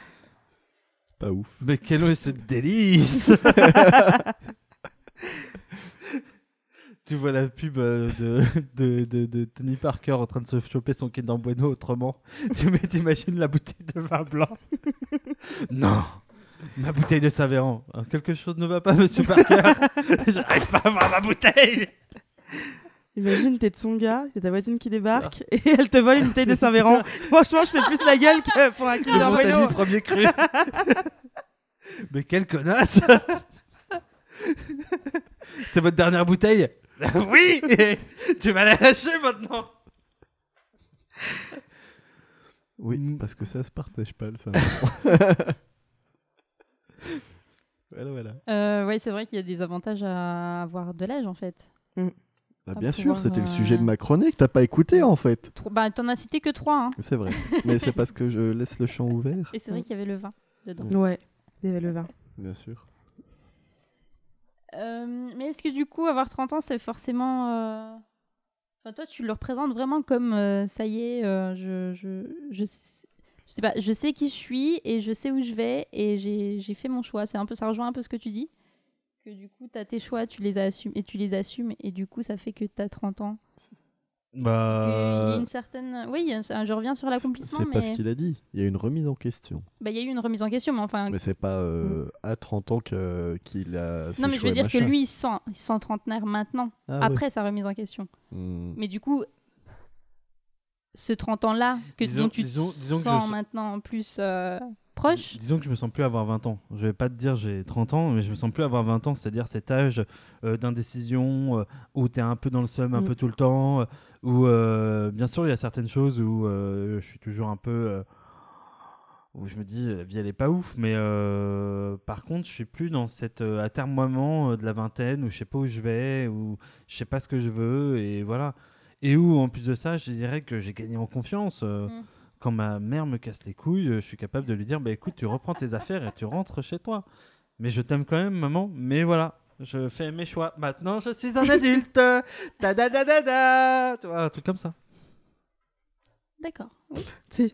Pas ouf. Mais quel est ce délice Tu vois la pub euh, de, de, de, de Tony Parker en train de se choper son Kinder Bueno autrement. Tu mets- t'imagines la bouteille de vin blanc Non Ma bouteille de Saint-Véran. Alors, Quelque chose ne va pas, monsieur Parker J'arrive pas à voir ma bouteille Imagine, t'es de son gars, a ta voisine qui débarque et elle te vole une bouteille de Saint-Véran. Franchement, je fais plus la gueule que pour un Kinder Le Bueno. Premier cru Mais quelle connasse C'est votre dernière bouteille? Oui Tu vas la lâcher maintenant Oui, Mm. parce que ça se partage pas le ça. Voilà, voilà. Euh, ouais, c'est vrai qu'il y a des avantages à avoir de l'âge en fait. Bah, À bien sûr, c'était le euh, sujet de ma chronique, t'as pas écouté en fait. Tro- Bah, t'en as cité que trois, hein. C'est vrai. Mais c'est parce que je laisse le champ ouvert. Et c'est vrai qu'il y avait le vin dedans. Ouais, il y avait le vin. Bien sûr. Euh, mais est-ce que du coup, avoir 30 ans, c'est forcément. euh, Enfin, toi, tu le représentes vraiment comme euh, ça y est, euh, je, je, je, sais- je sais pas, je sais qui je suis et je sais où je vais et j'ai fait mon choix. C'est un peu, ça rejoint un peu ce que tu dis. Que du coup, tu as tes choix, tu les assumes et tu les assumes et du coup, ça fait que tu as 30 ans. Il y a Bah. une certaine. Oui, je reviens sur l'accomplissement, C'est pas mais ce qu'il a dit. Il y a une remise en question. bah, il y a eu une remise en question, mais enfin. Mais c'est pas euh, à 30 ans que- qu'il a. Non, mais je veux dire que lui, il se sent, il sent trentenaire maintenant, Ah ouais. après sa remise en question. Hmm. Mais du coup, ce 30 ans-là, que Disons- dont tu disons- te disons que je sens sens- maintenant plus euh, proche, Disons que je me sens plus avoir 20 ans. Je vais pas te dire j'ai 30 ans, mais je me sens plus avoir 20 ans, c'est-à-dire cet âge euh, d'indécision euh, où tu es un peu dans le seum un Mm. peu tout le temps, où euh, bien sûr il y a certaines choses où euh, je suis toujours un peu euh, où je me dis la vie elle est pas ouf, mais euh, par contre je suis plus dans cet euh, atermoiement euh, de la vingtaine où je sais pas où je vais, où je sais pas ce que je veux et voilà. Et où en plus de ça, je dirais que j'ai gagné en confiance. euh, Mm. quand ma mère me casse les couilles, euh, je suis capable de lui dire bah écoute, tu reprends tes affaires et tu rentres chez toi. Mais je t'aime quand même, maman. Mais voilà, je fais mes choix. Maintenant, je suis un adulte. ta da da da da. Tu vois, un truc comme ça. d'accord. Ouais,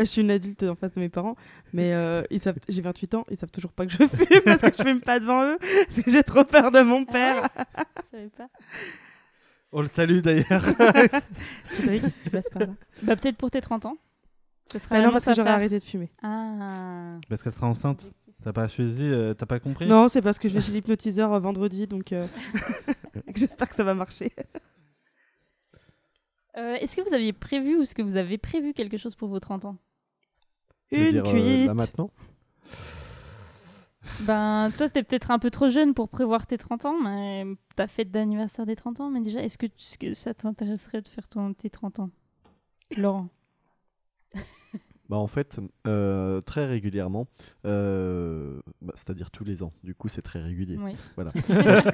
je suis une adulte en face de mes parents, mais euh, ils savent, j'ai 28 ans, ils savent toujours pas que je fume parce que je fume pas devant eux, parce que j'ai trop peur de mon père. Je savais pas. On le salue d'ailleurs. Frédéric, qu'est-ce que tu passes par là Bah, peut-être pour tes 30 ans. Ce sera Ah non, parce que j'aurais arrêté de fumer. Ah. Parce qu'elle sera enceinte. T'as pas choisi, euh, t'as pas compris? Non, c'est parce que je vais chez l'hypnotiseur euh, vendredi, donc euh, j'espère que ça va marcher. Euh, est-ce que vous aviez prévu ou est-ce que vous avez prévu quelque chose pour vos 30 ans? Une dire, euh, cuite. là maintenant? Ben, toi, t'es peut-être un peu trop jeune pour prévoir tes 30 ans, mais ta fête d'anniversaire des 30 ans, mais déjà, est-ce que, ça t'intéresserait de faire ton, tes 30 ans? Laurent Bah en fait, euh, très régulièrement, euh, bah, c'est-à-dire tous les ans. Du coup, c'est très régulier. Oui. Voilà.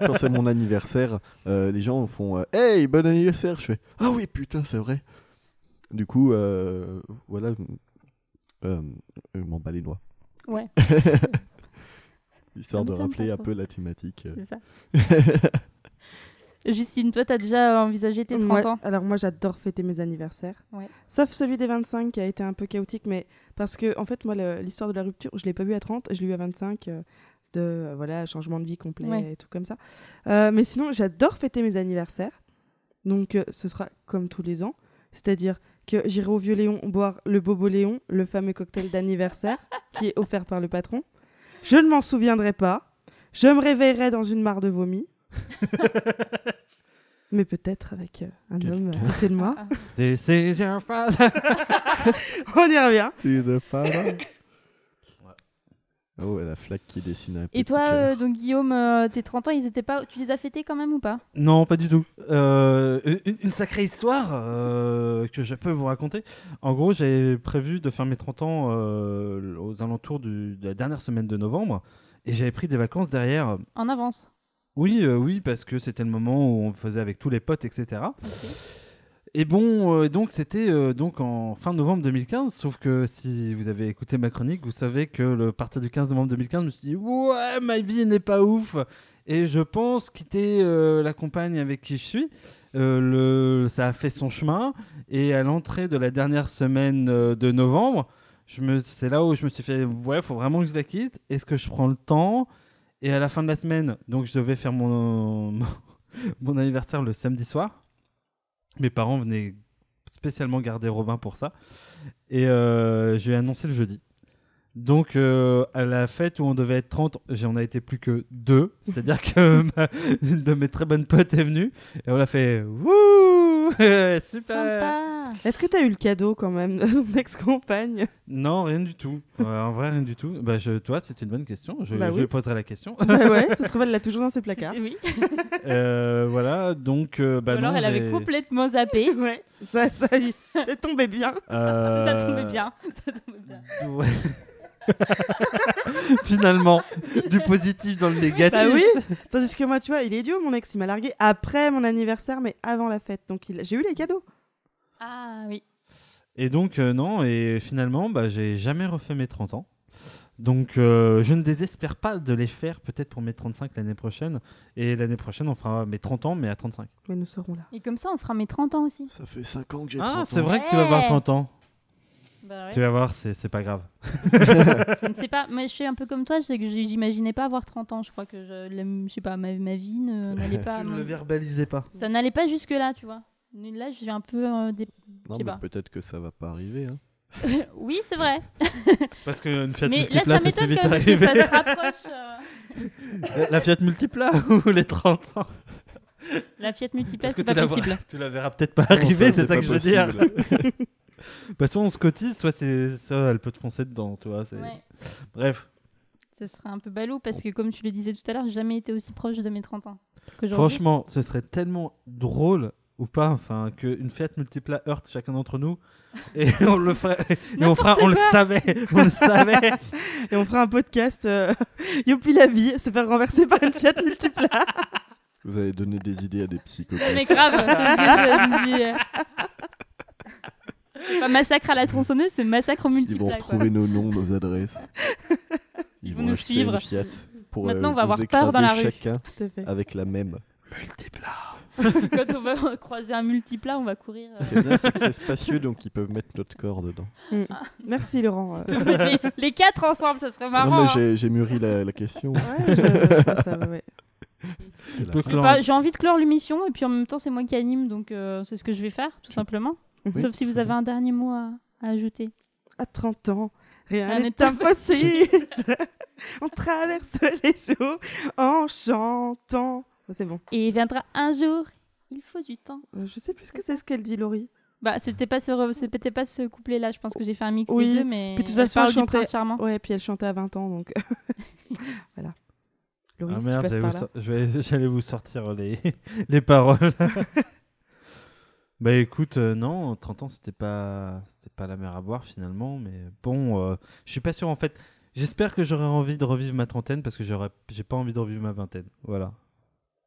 Quand c'est- mon anniversaire, euh, les gens font Hey, bon anniversaire Je fais Ah oui, putain, c'est vrai. Du coup, voilà, je m'en bats les doigts. Ouais. Histoire Ça de rappeler un peu la thématique. euh. C'est ça. Justine, toi, t'as déjà envisagé tes 30 Ouais, ans? Alors moi j'adore fêter mes anniversaires. Ouais. Sauf celui des 25 qui a été un peu chaotique, mais parce que en fait moi l'histoire de la rupture, je l'ai pas eu à 30, je l'ai eu à 25 euh, de euh, voilà changement de vie complet Ouais. et tout comme ça. Euh, mais sinon j'adore fêter mes anniversaires, donc euh, ce sera comme tous les ans, c'est-à-dire que j'irai au Vieux Léon boire le Bobo Léon, le fameux cocktail d'anniversaire qui est offert par le patron. Je ne m'en souviendrai pas. Je me réveillerai dans une mare de vomi. Mais peut-être avec euh, un homme à côté de moi. This is your father. On y revient. C'est de pas mal. Oh, et la flaque qui dessine un. Et toi, euh, donc Guillaume, euh, tes 30 ans, ils étaient pas... tu les as fêtés quand même ou pas? Non, pas du tout. Euh, une, une sacrée histoire euh, que je peux vous raconter. En gros, j'ai prévu de faire mes 30 ans euh, aux alentours du- de la dernière semaine de novembre. Et j'avais pris des vacances derrière. En avance? Oui, euh, oui, parce que c'était le moment où on faisait avec tous les potes, etc. Et bon, euh, donc c'était euh, en fin novembre 2015, sauf que si vous avez écouté ma chronique, vous savez que le partir du 15 novembre 2015, je me suis dit ouais, ma vie n'est pas ouf, et je pense quitter euh, la compagne avec qui je suis. Ça a fait son chemin, et à l'entrée de la dernière semaine de novembre, c'est là où je me suis fait ouais, faut vraiment que je la quitte. Est-ce que je prends le temps? Et à la fin de la semaine, donc je devais faire mon mon anniversaire le samedi soir. Mes parents venaient spécialement garder Robin pour ça. Et euh, je lui ai annoncé le jeudi. Donc, euh, à la fête où on devait être 30, j'en a été plus que deux. C'est-à-dire que une de mes très bonnes potes est venue. Et on a fait Wouh Super Sympa Est-ce que tu as eu le cadeau quand même de ton ex-compagne? Non, rien du tout. Ouais, en vrai, rien du tout. Bah, je, toi, c'est une bonne question. Je, Bah je oui. lui poserai la question. Bah ouais, ça se trouve, elle l'a toujours dans ses placards. Oui. Euh, voilà, donc. euh, bah Ou alors non, elle avait complètement zappé. Ouais, ça, ça, ça tombait bien. Euh, Ça tombait bien. Ça tombait bien. Ouais. Finalement, du positif dans le négatif. Bah oui Tandis que moi, tu vois, il est idiot, mon ex, il m'a largué après mon anniversaire, mais avant la fête. Donc il... j'ai eu les cadeaux. Ah oui. Et donc, euh, non, et finalement, bah, j'ai jamais refait mes 30 ans. Donc, euh, je ne désespère pas de les faire peut-être pour mes 35 l'année prochaine. Et l'année prochaine, on fera mes 30 ans, mais à 35. Mais nous serons là. Et comme ça, on fera mes 30 ans aussi. Ça fait 5 ans que j'ai 30 Ah, ans. c'est vrai que tu vas avoir Ouais. 30 ans. Bah ouais. Tu vas voir, c'est pas grave. Je ne sais pas, mais je suis un peu comme toi, c'est que j'ai- j'imaginais pas avoir 30 ans. Je crois que je, je sais pas, ma, ma vie n'allait pas. tu ne le verbalisais pas. Ça n'allait pas jusque là, tu vois. Là, je suis un peu euh, des... Non, je sais mais peut-être que ça va pas arriver. Hein. oui, c'est vrai. Parce qu'une Fiat mais là, Multipla, ça c'est si m'étonne vite que arrivé. ça se rapproche. euh, La Fiat Multipla ou les 30 ans? La Fiat Multipla, que c'est pas possible. tu la verras peut-être pas arriver, c'est ça que je veux dire. Bah, soit on se cotise, soit, elle peut te foncer dedans, tu vois. Ouais. Bref, Ce serait un peu ballot parce que, comme tu le disais tout à l'heure, j'ai jamais été aussi proche de mes 30 ans. franchement, ce serait tellement drôle ou pas, enfin, qu'une Fiat Multipla heurte chacun d'entre nous et on le ferait, et on fera, on le savait, on le savait. Et on fera un podcast euh, Youpi la vie, se faire renverser par une Fiat Multipla. Vous avez donné des idées à des psychopathes. Mais grave, c'est ce que je me dis. Euh. C'est pas massacre à la tronçonneuse, c'est massacre au Ils multipla. vont retrouver nos noms, nos adresses. Ils vont vont nous suivre. une Fiat pour Maintenant, euh, on va nous avoir peur dans la rue. chacun Tout à fait. avec la même. Multipla. Quand on va croiser un multiplat, on va courir. euh. Ce qui est bien, c'est que c'est spacieux, donc ils peuvent mettre notre corps dedans. Mm. Merci Laurent. euh. les, les quatre ensemble, ça serait non, marrant. mais hein. j'ai- j'ai mûri la, la question. Ouais, je, je ça, ouais, J'ai envie de clore l'émission et puis en même temps, c'est moi qui anime, donc euh, c'est ce que je vais faire, tout simplement. Oui, Sauf si vous avez un dernier mot à, à ajouter. À 30 ans, rien n'est impossible. on traverse les jours en chantant. Oh, c'est bon. Et viendra un jour, il faut du temps. Euh, Je sais plus ce que c'est ce qu'elle dit, Laurie. Bah, c'était pas ce, re- c'était pas ce couplet-là, je pense que j'ai fait un mix Oui, des deux, mais. puis de toute façon, elle chantait- charmant. Ouais, puis elle chantait à 20 ans, donc voilà. Laurie, Ah si tu merde, passes j'allais par vous là. sor- je vais- j'allais vous sortir les, les paroles. Bah écoute, euh, non, 30 ans, c'était pas, c'était pas la mer à boire finalement, mais bon, euh, je suis pas sûr en fait. J'espère que j'aurai envie de revivre ma trentaine parce que j'aurais, j'ai pas envie de revivre ma vingtaine. Voilà.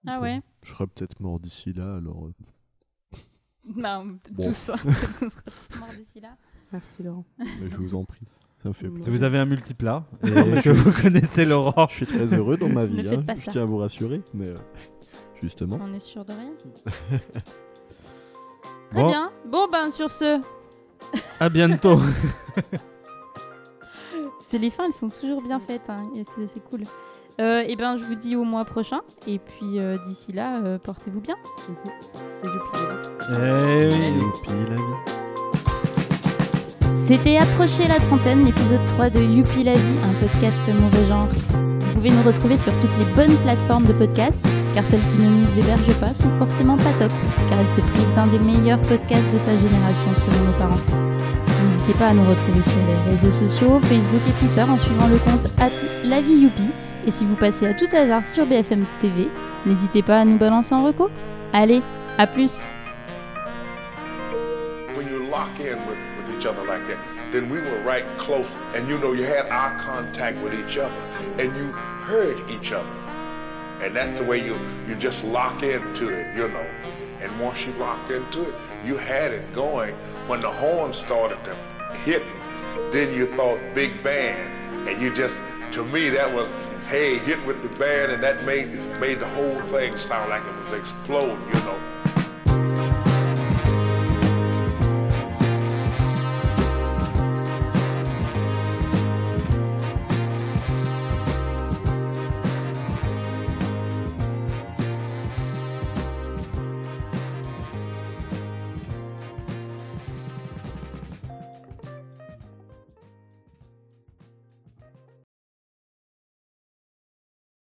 Ah ouais Je serais peut-être mort d'ici là, alors. euh, Bon. tout ça. On serait tous morts d'ici là. Merci Laurent. mais je vous en prie. Ça me fait Si Si plaisir. vous avez un multiplat et Non, que je- vous connaissez Laurent, Je suis très heureux dans ma Ne vie, faites hein, pas je ça. tiens à vous rassurer, mais euh, justement. On est sûr de rien. Très Bon. bien. Bon, ben sur ce, à bientôt. c'est les fins, elles sont toujours bien faites. hein, et c'est c'est cool. Euh, et ben, je vous dis au mois prochain. Et puis euh, d'ici là, euh, portez-vous bien. Eh. C'était Approcher la trentaine, l'épisode 3 de Youpi la vie, un podcast mauvais genre. Vous pouvez nous retrouver sur toutes les bonnes plateformes de podcast, car celles qui ne nous hébergent pas sont forcément pas top, car elles se privent d'un des meilleurs podcasts de sa génération selon nos parents. N'hésitez pas à nous retrouver sur les réseaux sociaux, Facebook et Twitter en suivant le compte at. Et si vous passez à tout hasard sur BFM TV, n'hésitez pas à nous balancer en reco. Allez, à plus then we were right close. And you know, you had eye contact with each other and you heard each other. And that's the way you, you just lock into it, you know. And once you locked into it, you had it going. When the horn started to hit, then you thought big band. And you just, to me, that was, hey, hit with the band, and that made, made the whole thing sound like it was exploding, you know.